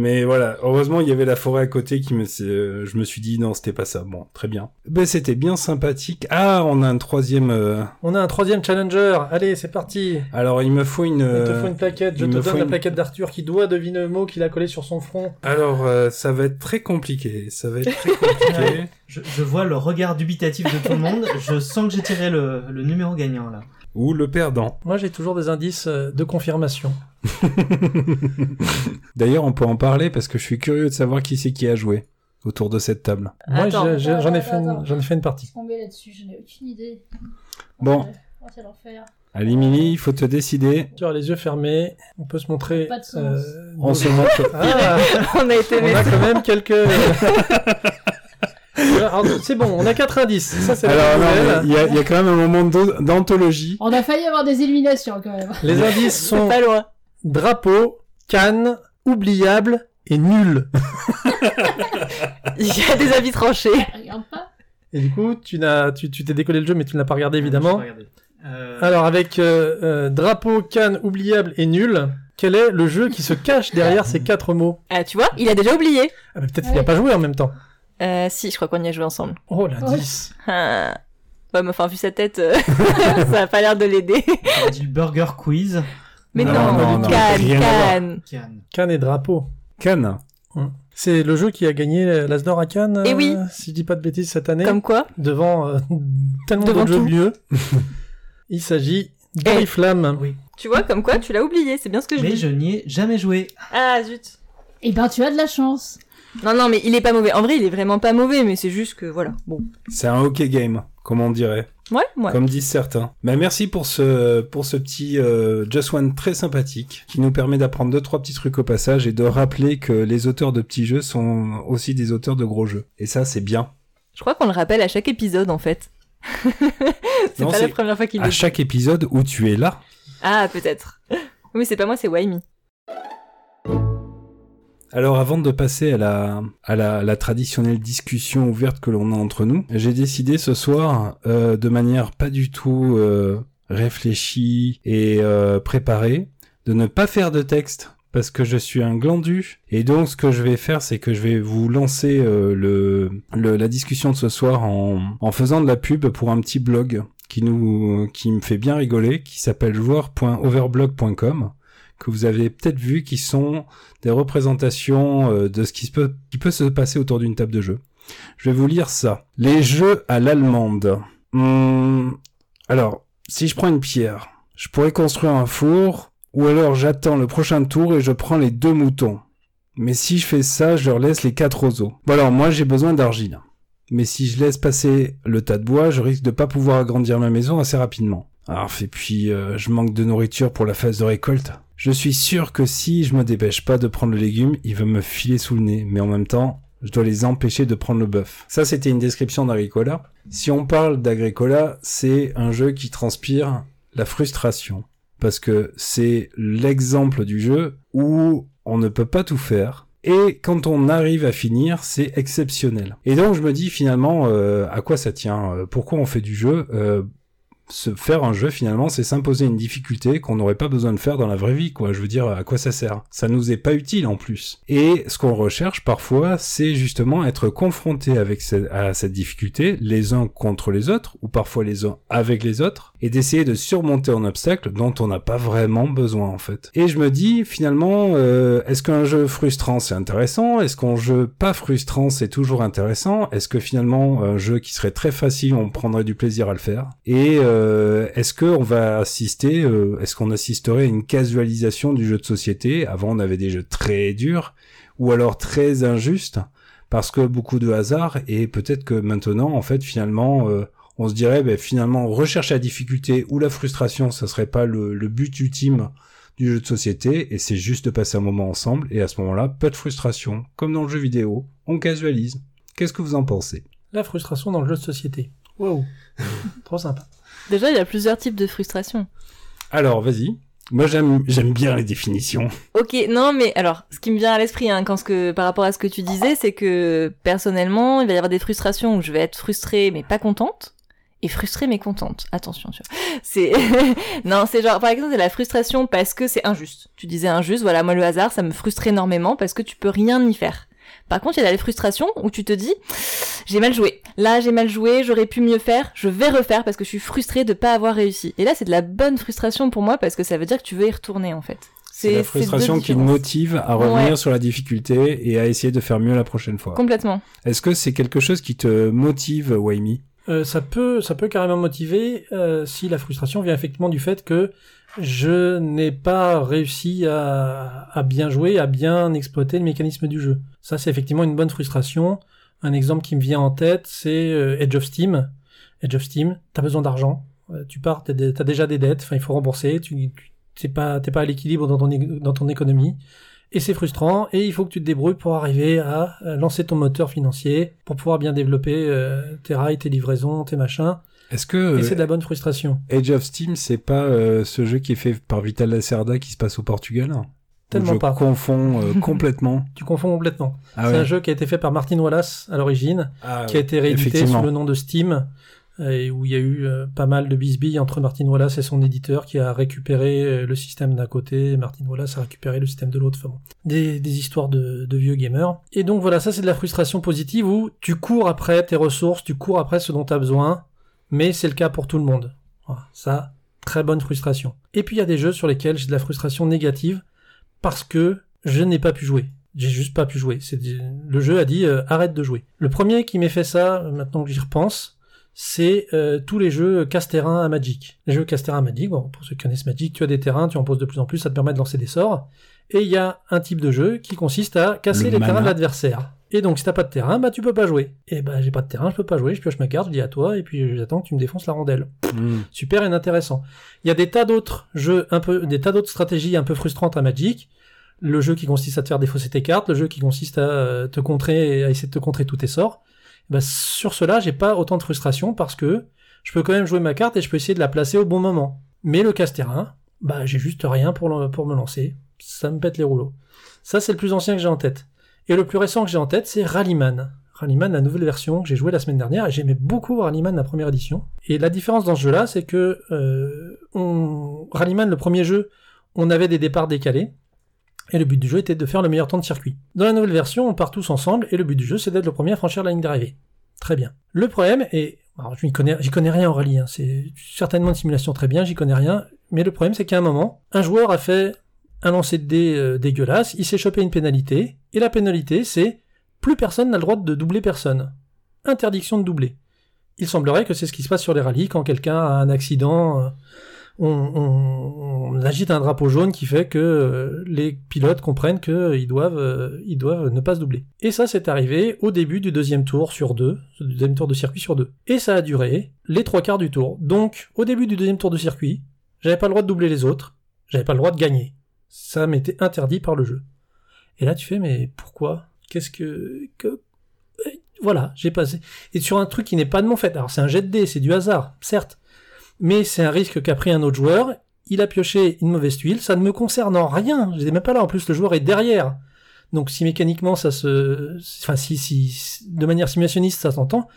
S1: Mais voilà, heureusement, il y avait la forêt à côté qui me, euh, je me suis dit non, c'était pas ça. Bon, très bien. Ben c'était bien sympathique. Ah, on a un troisième. euh,
S2: On a un troisième challenger. Allez, c'est parti.
S1: Alors, il me faut une.
S2: Il te
S1: euh,
S2: faut une plaquette. Je
S1: il
S2: te donne la
S1: une-
S2: plaquette d'Arthur qui doit deviner le mot qu'il a collé sur son front.
S1: Alors, euh, ça va être très compliqué. Ça va être très compliqué.
S3: Je, je vois le regard dubitatif de tout le monde. Je sens que j'ai tiré le, le numéro gagnant là.
S1: Ou le perdant.
S2: Moi, j'ai toujours des indices euh, de confirmation.
S1: D'ailleurs, on peut en parler parce que je suis curieux de savoir qui c'est qui a joué autour de cette table.
S2: Moi,
S4: Attends.
S2: j'en ai, fait une- j'en ai fait une partie.
S5: Tomber là-dessus, je n'ai aucune idée.
S1: Bon.
S5: Oh, c'est l'enfer.
S1: Allez, Mimi, il faut te décider.
S2: Tu as les yeux fermés. On peut se montrer.
S5: Pas de sens.
S2: euh,
S1: On se montre.
S2: Ah,
S4: On a été
S2: on a quand même quelques. C'est bon, on a quatre indices. Ça, c'est
S1: Alors, il y, a- il y a quand même un moment d'anthologie.
S5: On a failli avoir des éliminations quand même.
S2: Les indices sont
S4: Pas loin.
S2: drapeau, canne, oubliable et nul.
S4: Il y a des avis tranchés.
S5: Regarde pas.
S2: Et du coup, tu n'as, tu, tu t'es décollé le jeu, mais tu ne l'as pas regardé évidemment.
S3: Euh,
S2: Alors avec euh, euh, drapeau, canne, oubliable et nul, quel est le jeu qui se cache derrière ces quatre mots?
S4: Ah, tu vois, il a déjà oublié.
S2: ah, mais Peut-être qu'il n'a pas joué en même temps.
S4: Euh, si, je crois qu'on y a joué ensemble.
S2: Oh l'indice
S4: Ah. Ouais, mais enfin, vu sa tête, euh, ça a pas l'air de l'aider.
S3: on a dit le burger quiz.
S4: Mais
S2: Non,
S4: non,
S2: non, non,
S4: Cannes. Cannes.
S3: Cannes.
S2: Canne et drapeau.
S1: Cannes.
S2: C'est le jeu qui a gagné l'As d'or à Cannes,
S4: Eh oui.
S2: euh, si je dis pas de bêtises cette année,
S4: Comme quoi
S2: devant euh, tellement de jeux mieux. Il s'agit d'Oriflamme.
S3: Oui.
S4: Tu vois, comme quoi, tu l'as oublié, c'est bien ce que je
S3: Mais
S4: dis.
S3: je n'y ai jamais joué.
S4: Ah, zut.
S5: Eh ben, tu as de la chance.
S4: Non, non, mais il est pas mauvais. En vrai, il est vraiment pas mauvais, mais c'est juste que, voilà. Bon.
S1: C'est un hockey game, comme on dirait.
S4: Ouais, ouais.
S1: Comme disent certains. Bah, merci pour ce, pour ce petit euh, Just One très sympathique qui nous permet d'apprendre deux, trois petits trucs au passage et de rappeler que les auteurs de petits jeux sont aussi des auteurs de gros jeux. Et ça, c'est bien.
S4: Je crois qu'on le rappelle à chaque épisode, en fait. c'est pas la première fois qu'il
S1: À
S4: le dit.
S1: chaque épisode où tu es là.
S4: Ah, peut-être. Oui, c'est pas moi, c'est Waimi.
S1: Alors avant de passer à la, traditionnelle discussion ouverte que l'on a entre nous, j'ai décidé ce soir, euh, de manière pas du tout euh, réfléchie et euh, préparée, de ne pas faire de texte parce que je suis un glandu. Et donc ce que je vais faire c'est que je vais vous lancer euh, la discussion de ce soir en, en faisant de la pub pour un petit blog qui nous qui me fait bien rigoler qui s'appelle joueur.overblog.com que vous avez peut-être vu qui sont des représentations euh, de ce qui, se peut, qui peut se passer autour d'une table de jeu. Je vais vous lire ça. Les jeux à l'allemande. Hmm, alors, si je prends une pierre, je pourrais construire un four, ou alors j'attends le prochain tour et je prends les deux moutons. Mais si je fais ça, je leur laisse les quatre roseaux. Bon alors, moi j'ai besoin d'argile. Mais si je laisse passer le tas de bois, je risque de pas pouvoir agrandir ma maison assez rapidement. Alors, et puis, euh, je manque de nourriture pour la phase de récolte. Je suis sûr que si je me dépêche pas de prendre le légume, il va me filer sous le nez. Mais en même temps, je dois les empêcher de prendre le bœuf. Ça, c'était une description d'Agricola. Si on parle d'Agricola, c'est un jeu qui transpire la frustration. Parce que c'est l'exemple du jeu où on ne peut pas tout faire. Et quand on arrive à finir, c'est exceptionnel. Et donc je me dis finalement, euh, à quoi ça tient? Euh, Pourquoi on fait du jeu? Se faire un jeu finalement, c'est s'imposer une difficulté qu'on n'aurait pas besoin de faire dans la vraie vie, quoi. Je veux dire, à quoi ça sert? Ça nous est pas utile en plus. Et ce qu'on recherche parfois, c'est justement être confronté avec ce- à cette difficulté, les uns contre les autres, ou parfois les uns avec les autres, et d'essayer de surmonter un obstacle dont on n'a pas vraiment besoin en fait. Et je me dis finalement, euh, est-ce qu'un jeu frustrant c'est intéressant? Est-ce qu'un jeu pas frustrant c'est toujours intéressant? Est-ce que finalement un jeu qui serait très facile, on prendrait du plaisir à le faire? Et euh, est-ce qu'on va assister, euh, est-ce qu'on assisterait à une casualisation du jeu de société? Avant on avait des jeux très durs ou alors très injustes parce que beaucoup de hasard et peut-être que maintenant en fait finalement euh, on se dirait ben, finalement rechercher la difficulté ou la frustration ça serait pas le, le but ultime du jeu de société et c'est juste de passer un moment ensemble et à ce moment-là pas de frustration comme dans le jeu vidéo on casualise qu'est-ce que vous en pensez?
S2: La frustration dans le jeu de société. Wow. Trop sympa.
S4: Déjà, il y a plusieurs types de frustration.
S1: alors vas-y moi j'aime j'aime bien les définitions
S4: Ok, non, mais alors, ce qui me vient à l'esprit, hein, quand ce que, par rapport à ce que tu disais, c'est que personnellement, il va y avoir des frustrations où je vais être frustrée mais pas contente, et frustrée mais contente. Attention, tu vois. C'est, non, c'est genre, par exemple, c'est la frustration parce que c'est injuste. Tu disais injuste, voilà, moi le hasard, ça me frustre énormément parce que tu peux rien y faire. Par contre, il y a la frustration où tu te dis, j'ai mal joué. Là, j'ai mal joué, j'aurais pu mieux faire, je vais refaire parce que je suis frustrée de pas avoir réussi. Et là, c'est de la bonne frustration pour moi parce que ça veut dire que tu veux y retourner, en fait.
S1: c'est la frustration qui motive à revenir
S4: Ouais.
S1: sur la difficulté et à essayer de faire mieux la prochaine fois
S4: Complètement.
S1: est-ce que c'est quelque chose qui te motive Waimi?
S2: Euh, ça peut, ça peut carrément motiver euh, si la frustration vient effectivement du fait que je n'ai pas réussi à, bien jouer, à bien exploiter le mécanisme du jeu. Ça, c'est effectivement une bonne frustration. Un exemple qui me vient en tête, c'est euh, Edge of Steam. Edge of Steam, t'as besoin d'argent. Euh, tu pars, t'as déjà des dettes, enfin il faut rembourser. Tu, t'es pas, à l'équilibre dans ton, dans économie. Et c'est frustrant, et il faut que tu te débrouilles pour arriver à euh, lancer ton moteur financier, pour pouvoir bien développer tes rails, tes livraisons, tes machins.
S1: Est-ce que
S2: Et c'est
S1: euh,
S2: de la bonne frustration.
S1: Age of Steam, c'est pas euh, ce jeu qui est fait par Vital Lacerda qui se passe au Portugal?
S2: Tellement
S1: je
S2: pas.
S1: confonds euh, complètement.
S2: Tu confonds complètement.
S1: Ah
S2: c'est
S1: ouais.
S2: un jeu qui a été fait par Martin Wallace à l'origine,
S1: Ah
S2: qui a été réédité sous le nom de Steam, euh, et où il y a eu euh, pas mal de bisbilles entre Martin Wallace et son éditeur qui a récupéré euh, le système d'un côté, et Martin Wallace a récupéré le système de l'autre. Enfin bon, des, des histoires de, de vieux gamers. Et donc voilà, ça c'est de la frustration positive où tu cours après tes ressources, tu cours après ce dont tu as besoin, mais c'est le cas pour tout le monde. Voilà, ça, très bonne frustration. Et puis il y a des jeux sur lesquels j'ai de la frustration négative parce que je n'ai pas pu jouer. J'ai juste pas pu jouer. C'est le jeu a dit euh, arrête de jouer. Le premier qui m'ait fait ça, euh, maintenant que j'y repense, c'est euh, tous les jeux casse-terrain à Magic. Les jeux casse-terrain à Magic, bon, pour ceux qui connaissent Magic, tu as des terrains, tu en poses de plus en plus, ça te permet de lancer des sorts. Et il y a un type de jeu qui consiste à casser
S1: Le
S2: les
S1: mana.
S2: terrains de l'adversaire. Et donc si t'as pas de terrain, bah tu peux pas jouer. Et bah j'ai pas de terrain, je peux pas jouer, je pioche ma carte, je dis à toi, et puis j'attends que tu me défonces la rondelle
S1: Hmm.
S2: super inintéressant. Il y a des tas d'autres jeux un peu, des tas d'autres stratégies un peu frustrantes à Magic. Le jeu qui consiste à te faire défausser tes cartes, le jeu qui consiste à euh, te contrer, à essayer de te contrer tous tes sorts. Bah, sur cela, j'ai pas autant de frustration parce que je peux quand même jouer ma carte et je peux essayer de la placer au bon moment. Mais le casse-terrain, bah, j'ai juste rien pour, le- pour me lancer. Ça me pète les rouleaux. Ça, c'est le plus ancien que j'ai en tête. Et le plus récent que j'ai en tête, c'est Rallyman. Rallyman, la nouvelle version que j'ai jouée la semaine dernière, et j'aimais beaucoup Rallyman, la première édition. Et la différence dans ce jeu-là, c'est que euh. Rallyman, le premier jeu, on avait des départs décalés, et le but du jeu était de faire le meilleur temps de circuit. Dans la nouvelle version, on part tous ensemble, et le but du jeu, c'est d'être le premier à franchir la ligne d'arrivée. Très bien. Le problème est, alors je n'y connais, j'y connais rien en rallye, hein, c'est certainement une simulation très bien, j'y connais rien, mais le problème c'est qu'à un moment, un joueur a fait un lancer de dés euh, dégueulasse, il s'est chopé une pénalité, et la pénalité c'est plus personne n'a le droit de doubler personne. Interdiction de doubler. Il semblerait que c'est ce qui se passe sur les rallyes quand quelqu'un a un accident, euh, on, agite un drapeau jaune qui fait que euh, les pilotes comprennent qu'ils doivent, ils doivent ne pas se doubler. Et ça, c'est arrivé au début du deuxième tour sur deux, du deuxième tour de circuit sur deux. Et ça a duré les trois quarts du tour. Donc, au début du deuxième tour de circuit, j'avais pas le droit de doubler les autres, j'avais pas le droit de gagner. Ça m'était interdit par le jeu. Et là, tu fais, mais pourquoi? Qu'est-ce que, que... Voilà, j'ai passé. Et sur un truc qui n'est pas de mon fait. Alors, c'est un jet de dés, c'est du hasard, certes. Mais c'est un risque qu'a pris un autre joueur. Il a pioché une mauvaise tuile. Ça ne me concerne en rien. J'étais même pas là. En plus, le joueur est derrière. Donc, si mécaniquement ça se, enfin, si, si, de manière simulationniste ça s'entend.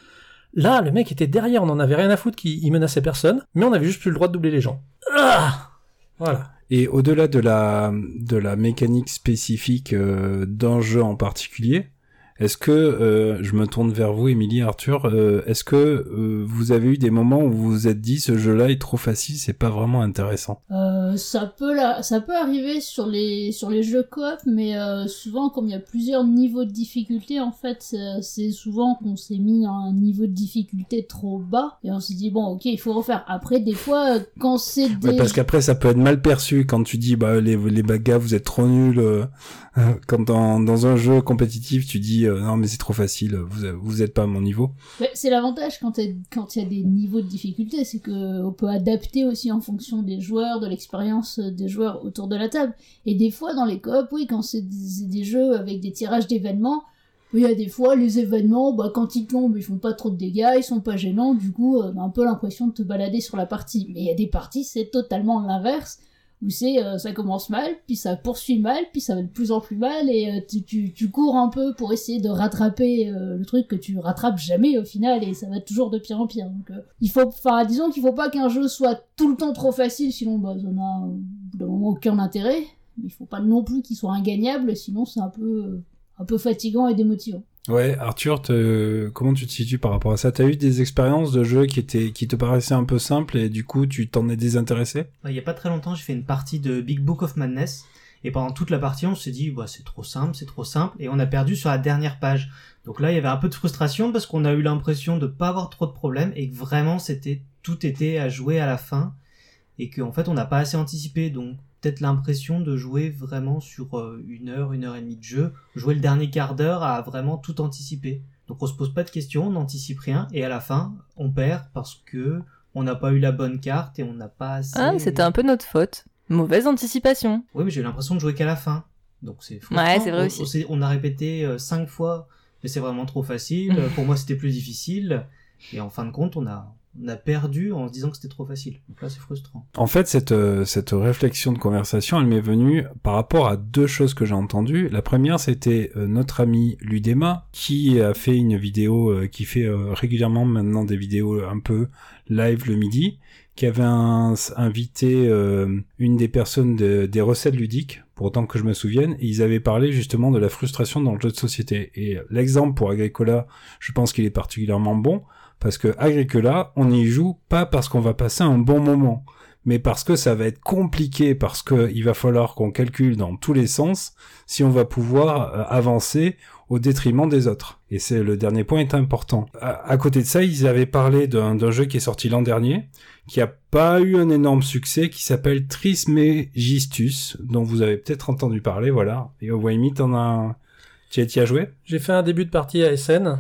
S2: Là, le mec était derrière. On en avait rien à foutre qu'il il menaçait personne. Mais on avait juste plus le droit de doubler les gens. Ah! Voilà.
S1: Et au-delà de la, de la mécanique spécifique euh, d'un jeu en particulier, est-ce que, euh, je me tourne vers vous, Émilie, Arthur, euh, est-ce que euh, vous avez eu des moments où vous vous êtes dit ce jeu-là est trop facile, c'est pas vraiment intéressant?
S5: Ça peut ça peut arriver sur les sur les jeux coop, mais souvent comme il y a plusieurs niveaux de difficulté, en fait, c'est- souvent qu'on s'est mis à un niveau de difficulté trop bas et on s'est dit bon ok il faut refaire. Après des fois quand c'est des
S1: Ouais, parce qu'après ça peut être mal perçu quand tu dis bah les les bagas vous êtes trop nuls. quand dans dans un jeu compétitif tu dis euh, non mais c'est trop facile, vous vous êtes pas à mon niveau.
S5: C'est l'avantage quand il y a des niveaux de difficulté, c'est que on peut adapter aussi en fonction des joueurs, de l'expérience euh, des joueurs autour de la table. Et des fois dans les coop, oui, quand c'est des, jeux avec des tirages d'événements, il y a des fois les événements, bah quand ils tombent, ils font pas trop de dégâts, ils sont pas gênants, du coup, euh, on a un peu l'impression de te balader sur la partie. Mais il y a des parties, c'est totalement l'inverse. Où c'est, euh, ça commence mal, puis ça poursuit mal, puis ça va de plus en plus mal, et euh, tu, tu, cours un peu pour essayer de rattraper euh, le truc que tu rattrapes jamais au final, et ça va toujours de pire en pire. Donc, il faut, disons qu'il faut pas qu'un jeu soit tout le temps trop facile, sinon, bah, ça n'a, aucun intérêt. Mais il faut pas non plus qu'il soit ingagnable, sinon c'est un peu, un peu fatigant et démotivant.
S1: Ouais, Arthur, te- comment tu te situes par rapport à ça? T'as eu des expériences de jeux qui étaient qui te paraissaient un peu simples et du coup tu t'en es désintéressé?
S3: Il y a pas très longtemps, j'ai fait une partie de Big Book of Madness. Et pendant toute la partie, on s'est dit, bah, c'est trop simple, c'est trop simple. Et on a perdu sur la dernière page. Donc là, il y avait un peu de frustration parce qu'on a eu l'impression de pas avoir trop de problèmes et que vraiment, c'était, tout était à jouer à la fin. Et qu'en fait, on n'a pas assez anticipé. Donc, peut-être l'impression de jouer vraiment sur euh, une heure, une heure et demie de jeu. Jouer le dernier quart d'heure à vraiment tout anticiper. Donc, on se pose pas de questions, on n'anticipe rien. Et à la fin, on perd parce que on n'a pas eu la bonne carte et on n'a pas assez.
S4: Ah, c'était un peu notre faute. Mauvaise anticipation.
S3: Oui, mais j'ai eu l'impression de jouer qu'à la fin. Donc c'est.
S4: Ouais, c'est vrai
S3: On-
S4: aussi.
S3: On, a répété euh, cinq fois, mais c'est vraiment trop facile. Pour moi, c'était plus difficile. Et en fin de compte, on a, on a perdu en se disant que c'était trop facile. Donc là, c'est frustrant.
S1: En fait, cette, euh, cette réflexion de conversation, elle m'est venue par rapport à deux choses que j'ai entendues. La première, c'était euh, notre ami Ludema, qui a fait une vidéo, euh, qui fait régulièrement maintenant des vidéos un peu live le midi, qui avait un- invité une des personnes de- des recettes ludiques, pour autant que je me souvienne, et ils avaient parlé justement de la frustration dans le jeu de société. Et l'exemple pour Agricola, je pense qu'il est particulièrement bon, parce que Agricola, on y joue pas parce qu'on va passer un bon moment, mais parce que ça va être compliqué, parce que il va falloir qu'on calcule dans tous les sens si on va pouvoir euh, avancer au détriment des autres. Et c'est le dernier point est important. À, côté de ça, ils avaient parlé d'un jeu qui est sorti l'an dernier, qui a pas eu un énorme succès, qui s'appelle Trismegistus, dont vous avez peut-être entendu parler, voilà. Et au Waimi, t'en as, tu as joué?
S2: J'ai fait un début de partie à SN.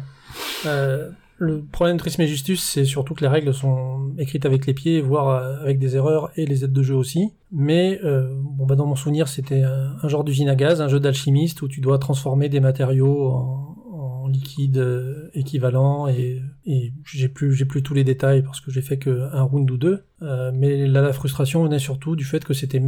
S2: Euh, le problème de Trismegistus, c'est surtout que les règles sont écrites avec les pieds, voire euh, avec des erreurs et les aides de jeu aussi. Mais euh, bon, bah, dans mon souvenir, c'était un, genre d'usine à gaz, un jeu d'alchimiste où tu dois transformer des matériaux en, en liquide euh, équivalent et, et j'ai plus tous les détails parce que j'ai fait que un round ou deux. Mais la frustration venait surtout du fait que c'était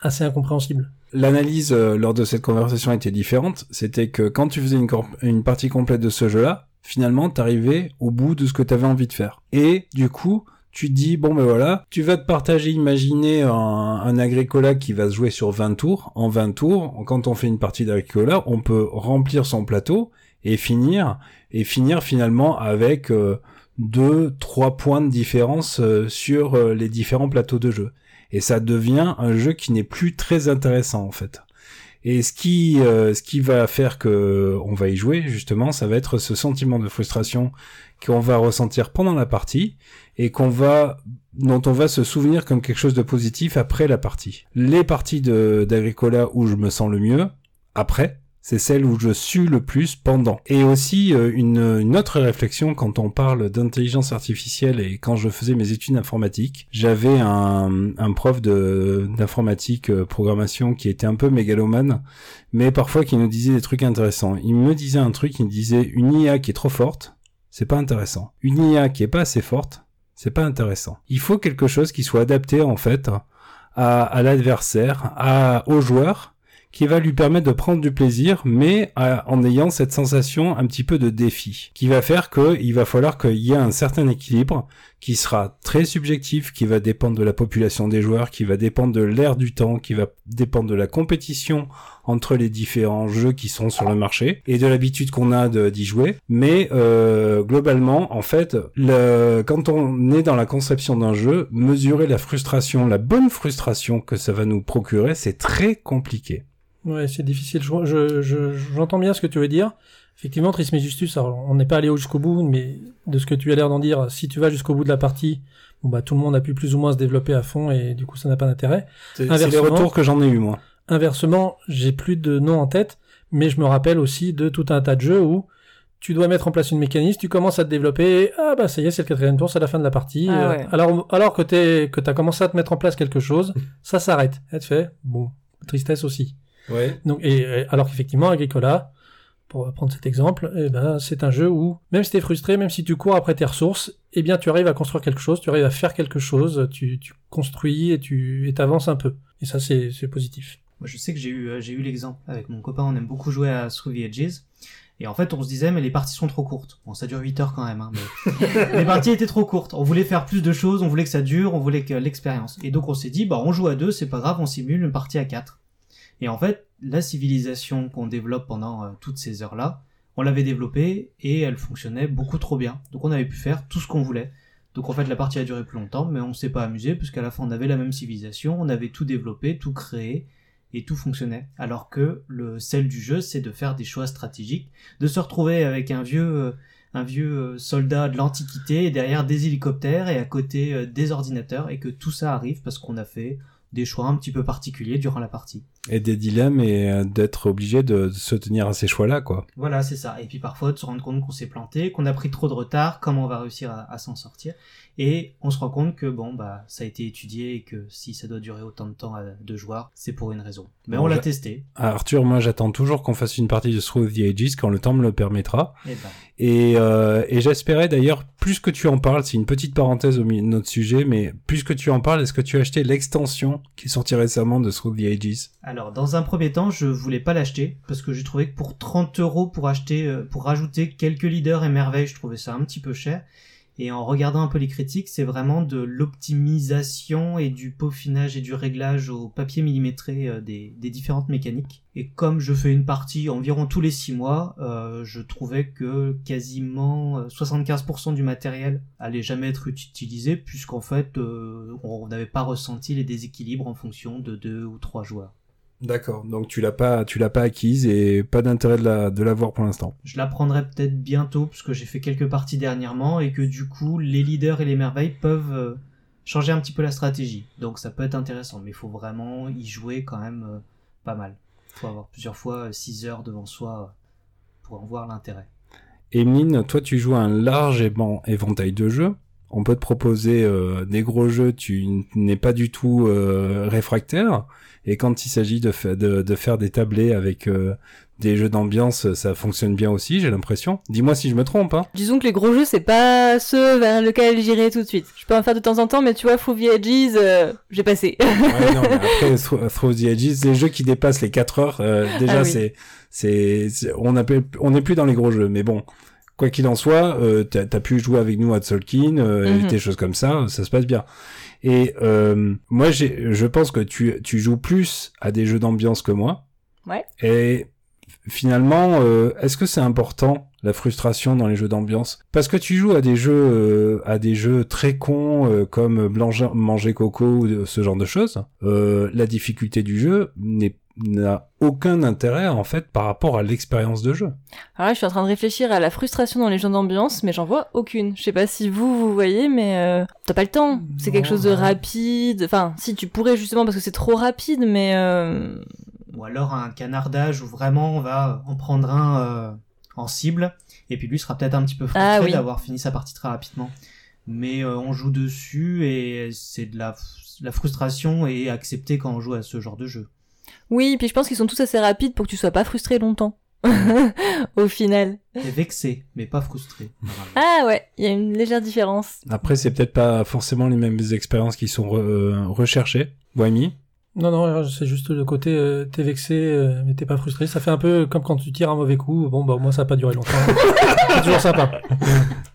S2: assez incompréhensible.
S1: L'analyse lors de cette conversation était différente. C'était que quand tu faisais une partie complète de ce jeu-là, finalement, t'arrivais au bout de ce que t'avais envie de faire. Et du coup, tu dis, bon ben voilà, tu vas te partager, imaginer un, un Agricola qui va se jouer sur 20 tours. En 20 tours, quand on fait une partie d'Agricola, on peut remplir son plateau et finir, et finir finalement avec euh, deux, trois points de différence euh, sur euh, les différents plateaux de jeu et ça devient un jeu qui n'est plus très intéressant en fait. Et ce qui, euh, ce qui va faire que on va y jouer justement, ça va être ce sentiment de frustration qu'on va ressentir pendant la partie et qu'on va dont on va se souvenir comme quelque chose de positif après la partie. Les parties d'Agricola où je me sens le mieux, après, c'est celle où je suis le plus pendant. Et aussi euh, une, une, autre réflexion quand on parle d'intelligence artificielle et quand je faisais mes études informatiques, j'avais un, un prof d'informatique euh, programmation qui était un peu mégalomane, mais parfois qui nous disait des trucs intéressants. Il me disait un truc, il me disait une IA qui est trop forte, c'est pas intéressant. Une IA qui est pas assez forte, c'est pas intéressant. Il faut quelque chose qui soit adapté en fait à, à l'adversaire, à aux joueurs qui va lui permettre de prendre du plaisir, mais en ayant cette sensation un petit peu de défi, qui va faire qu'il va falloir qu'il y ait un certain équilibre qui sera très subjectif, qui va dépendre de la population des joueurs, qui va dépendre de l'air du temps, qui va dépendre de la compétition entre les différents jeux qui sont sur le marché et de l'habitude qu'on a d'y jouer. Mais euh, globalement, en fait, quand on est dans la conception d'un jeu, mesurer la frustration, la bonne frustration que ça va nous procurer, c'est très compliqué.
S2: Ouais, c'est difficile. J'entends je, je, bien ce que tu veux dire. Effectivement, Trismegistus, alors on n'est pas allé jusqu'au bout, mais de ce que tu as l'air d'en dire, si tu vas jusqu'au bout de la partie, bon bah tout le monde a pu plus ou moins se développer à fond et du coup ça n'a pas d'intérêt.
S1: C'est les retours que j'en ai eu moi.
S2: Inversement, j'ai plus de noms en tête, mais je me rappelle aussi de tout un tas de jeux où tu dois mettre en place une mécanisme, tu commences à te développer, et, ah bah ça y est, c'est le quatrième tour, c'est la fin de la partie.
S4: Ah
S2: euh, alors, alors que t'es, que t'as commencé à te mettre en place quelque chose, ça s'arrête. Et tu fais, bon, tristesse aussi.
S1: Ouais.
S2: Donc, et, alors qu'effectivement, Agricola, pour prendre cet exemple, eh ben, c'est un jeu où, même si t'es frustré, même si tu cours après tes ressources, eh bien, tu arrives à construire quelque chose, tu arrives à faire quelque chose, tu, tu construis et tu et t'avances un peu. Et ça, c'est, c'est positif.
S3: Moi, je sais que j'ai eu, euh, j'ai eu l'exemple avec mon copain, on aime beaucoup jouer à Through the Edges. Et en fait, on se disait, mais les parties sont trop courtes. Bon, ça dure 8 heures quand même, hein, mais les parties étaient trop courtes. On voulait faire plus de choses, on voulait que ça dure, on voulait que l'expérience. Et donc, on s'est dit, bah, on joue à deux, c'est pas grave, on simule une partie à quatre. Et en fait, la civilisation qu'on développe pendant euh, toutes ces heures-là, on l'avait développée et elle fonctionnait beaucoup trop bien. Donc on avait pu faire tout ce qu'on voulait. Donc en fait la partie a duré plus longtemps, mais on s'est pas amusé puisqu'à la fin on avait la même civilisation, on avait tout développé, tout créé et tout fonctionnait. Alors que le sel du jeu c'est de faire des choix stratégiques, de se retrouver avec un vieux euh, un vieux euh, soldat de l'antiquité derrière des hélicoptères et à côté des ordinateurs et que tout ça arrive parce qu'on a fait des choix un petit peu particuliers durant la partie.
S1: Et des dilemmes et euh, d'être obligé de, se tenir à ces choix-là, quoi.
S3: Voilà, c'est ça. Et puis parfois de se rendre compte qu'on s'est planté, qu'on a pris trop de retard, comment on va réussir à, s'en sortir. Et on se rend compte que bon, bah, ça a été étudié et que si ça doit durer autant de temps à deux joueurs, c'est pour une raison. Mais on l'a testé.
S1: Ah, Arthur, moi j'attends toujours qu'on fasse une partie de Through the Ages quand le temps me le permettra.
S3: Et, ben.
S1: et, euh, et j'espérais d'ailleurs, plus que tu en parles, c'est une petite parenthèse au milieu de notre sujet, mais plus que tu en parles, est-ce que tu as acheté l'extension qui est sortie récemment de Through the Ages?
S3: Alors, dans un premier temps, je voulais pas l'acheter parce que j'ai trouvé que pour 30 euros pour acheter, euh, pour rajouter quelques leaders et merveilles, je trouvais ça un petit peu cher. Et en regardant un peu les critiques, c'est vraiment de l'optimisation et du peaufinage et du réglage au papier millimétré euh, des, différentes mécaniques. Et comme je fais une partie environ tous les 6 mois, euh, je trouvais que quasiment 75% du matériel allait jamais être utilisé puisqu'en fait on n'avait pas ressenti les déséquilibres en fonction de deux ou trois joueurs.
S1: D'accord. Donc tu l'as pas, tu l'as pas acquise et pas d'intérêt de la, de l'avoir pour l'instant.
S3: Je la prendrai peut-être bientôt parce que j'ai fait quelques parties dernièrement et que du coup les leaders et les merveilles peuvent euh, changer un petit peu la stratégie. Donc ça peut être intéressant, mais il faut vraiment y jouer quand même euh, pas mal. Il faut avoir plusieurs fois 6 euh, heures devant soi pour en voir l'intérêt.
S1: Emeline, toi tu joues un large éventail de jeux on peut te proposer euh, des gros jeux, tu n'es pas du tout euh, réfractaire. Et quand il s'agit de, de, faire des tablés avec euh, des jeux d'ambiance, ça fonctionne bien aussi, j'ai l'impression. Dis-moi si je me trompe. Hein.
S4: Disons que les gros jeux, c'est pas ceux vers lesquels j'irai tout de suite. Je peux en faire de temps en temps, mais tu vois, Through the Edges, j'ai passé.
S1: ouais, non, mais après, Through the Edges, les jeux qui dépassent les 4 heures, déjà, ah c'est, c'est, on on n'est plus dans les gros jeux, mais bon quoi qu'il en soit, euh, t'as as pu jouer avec nous à Tolkien, euh, mhm. des choses comme ça, ça se passe bien. Et euh, moi, je pense que tu, tu joues plus à des jeux d'ambiance que moi.
S4: Ouais.
S1: Et finalement, euh, est-ce que c'est important la frustration dans les jeux d'ambiance? Parce que tu joues à des jeux, euh, à des jeux très cons euh, comme Blanche, manger coco ou ce genre de choses. la difficulté du jeu n'est n'a aucun intérêt en fait par rapport à l'expérience de jeu.
S4: Alors là, je suis en train de réfléchir à la frustration dans les jeux d'ambiance, mais j'en vois aucune. Je sais pas si vous, vous voyez, mais euh, t'as pas le temps. C'est quelque chose de rapide. Enfin, si tu pourrais justement parce que c'est trop rapide, mais euh,
S3: Ou alors un canardage où vraiment on va en prendre un euh, en cible, et puis lui sera peut-être un petit peu frustré
S4: Ah oui.
S3: d'avoir fini sa partie très rapidement. Mais euh, on joue dessus et c'est de la, la frustration et accepté quand on joue à ce genre de jeu.
S4: Oui. Puis je pense qu'ils sont tous assez rapides pour que tu sois pas frustré longtemps. Au final.
S3: T'es vexé, mais pas frustré.
S4: Ah ouais, il y a une légère différence.
S1: Après, c'est peut-être pas forcément les mêmes expériences qui sont re- euh, recherchées. Wami
S2: Non, non, c'est juste le côté euh, t'es vexé, euh, mais t'es pas frustré. Ça fait un peu comme quand tu tires un mauvais coup. Bon, bah, moi, ça a pas duré longtemps. c'est toujours sympa.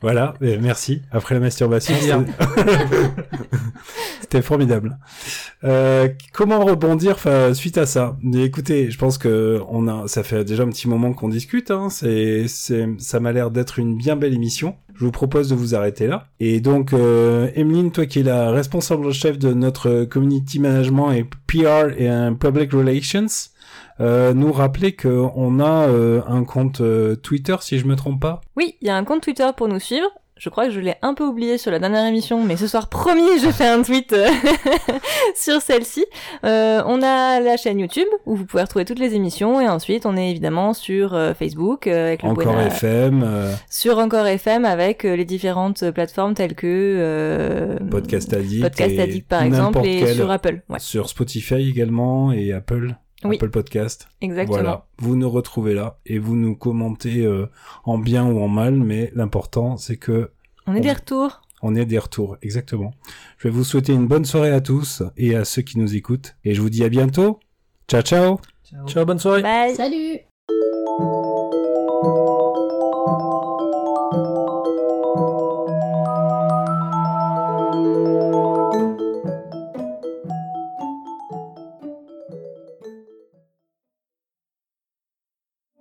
S1: Voilà, merci. Après la masturbation,
S2: Bien.
S1: c'était- formidable. Euh, comment rebondir suite à ça? Mais Écoutez, je pense que on a, ça fait déjà un petit moment qu'on discute. Hein, c'est, c'est, ça m'a l'air d'être une bien belle émission. Je vous propose de vous arrêter là. Et donc, euh, Emeline, toi qui es la responsable chef de notre community management et PR et un public relations, euh, nous rappeler que on a euh, un compte euh, Twitter, si je me trompe pas.
S4: Oui, il y a un compte Twitter pour nous suivre. Je crois que je l'ai un peu oublié sur la dernière émission, mais ce soir, promis, je fais un tweet euh, sur celle-ci. Euh, on a la chaîne YouTube où vous pouvez retrouver toutes les émissions et ensuite on est évidemment sur euh, Facebook euh, avec le
S1: Encore
S4: Buena-
S1: FM, euh,
S4: sur Encore FM avec les différentes plateformes telles que euh,
S1: Podcast Addict,
S4: Podcast Addict par exemple et
S1: quel-
S4: sur Apple. Ouais,
S1: sur Spotify également et Apple,
S4: Oui.
S1: Apple Podcast.
S4: exactement.
S1: Voilà, vous nous retrouvez là et vous nous commentez euh, en bien ou en mal, mais l'important c'est que
S4: On est
S1: On-
S4: des retours.
S1: on ait des retours, exactement. Je vais vous souhaiter une bonne soirée à tous et à ceux qui nous écoutent et je vous dis à bientôt. Ciao ciao.
S3: Ciao.
S2: Ciao, bonne soirée.
S4: Bye.
S5: Salut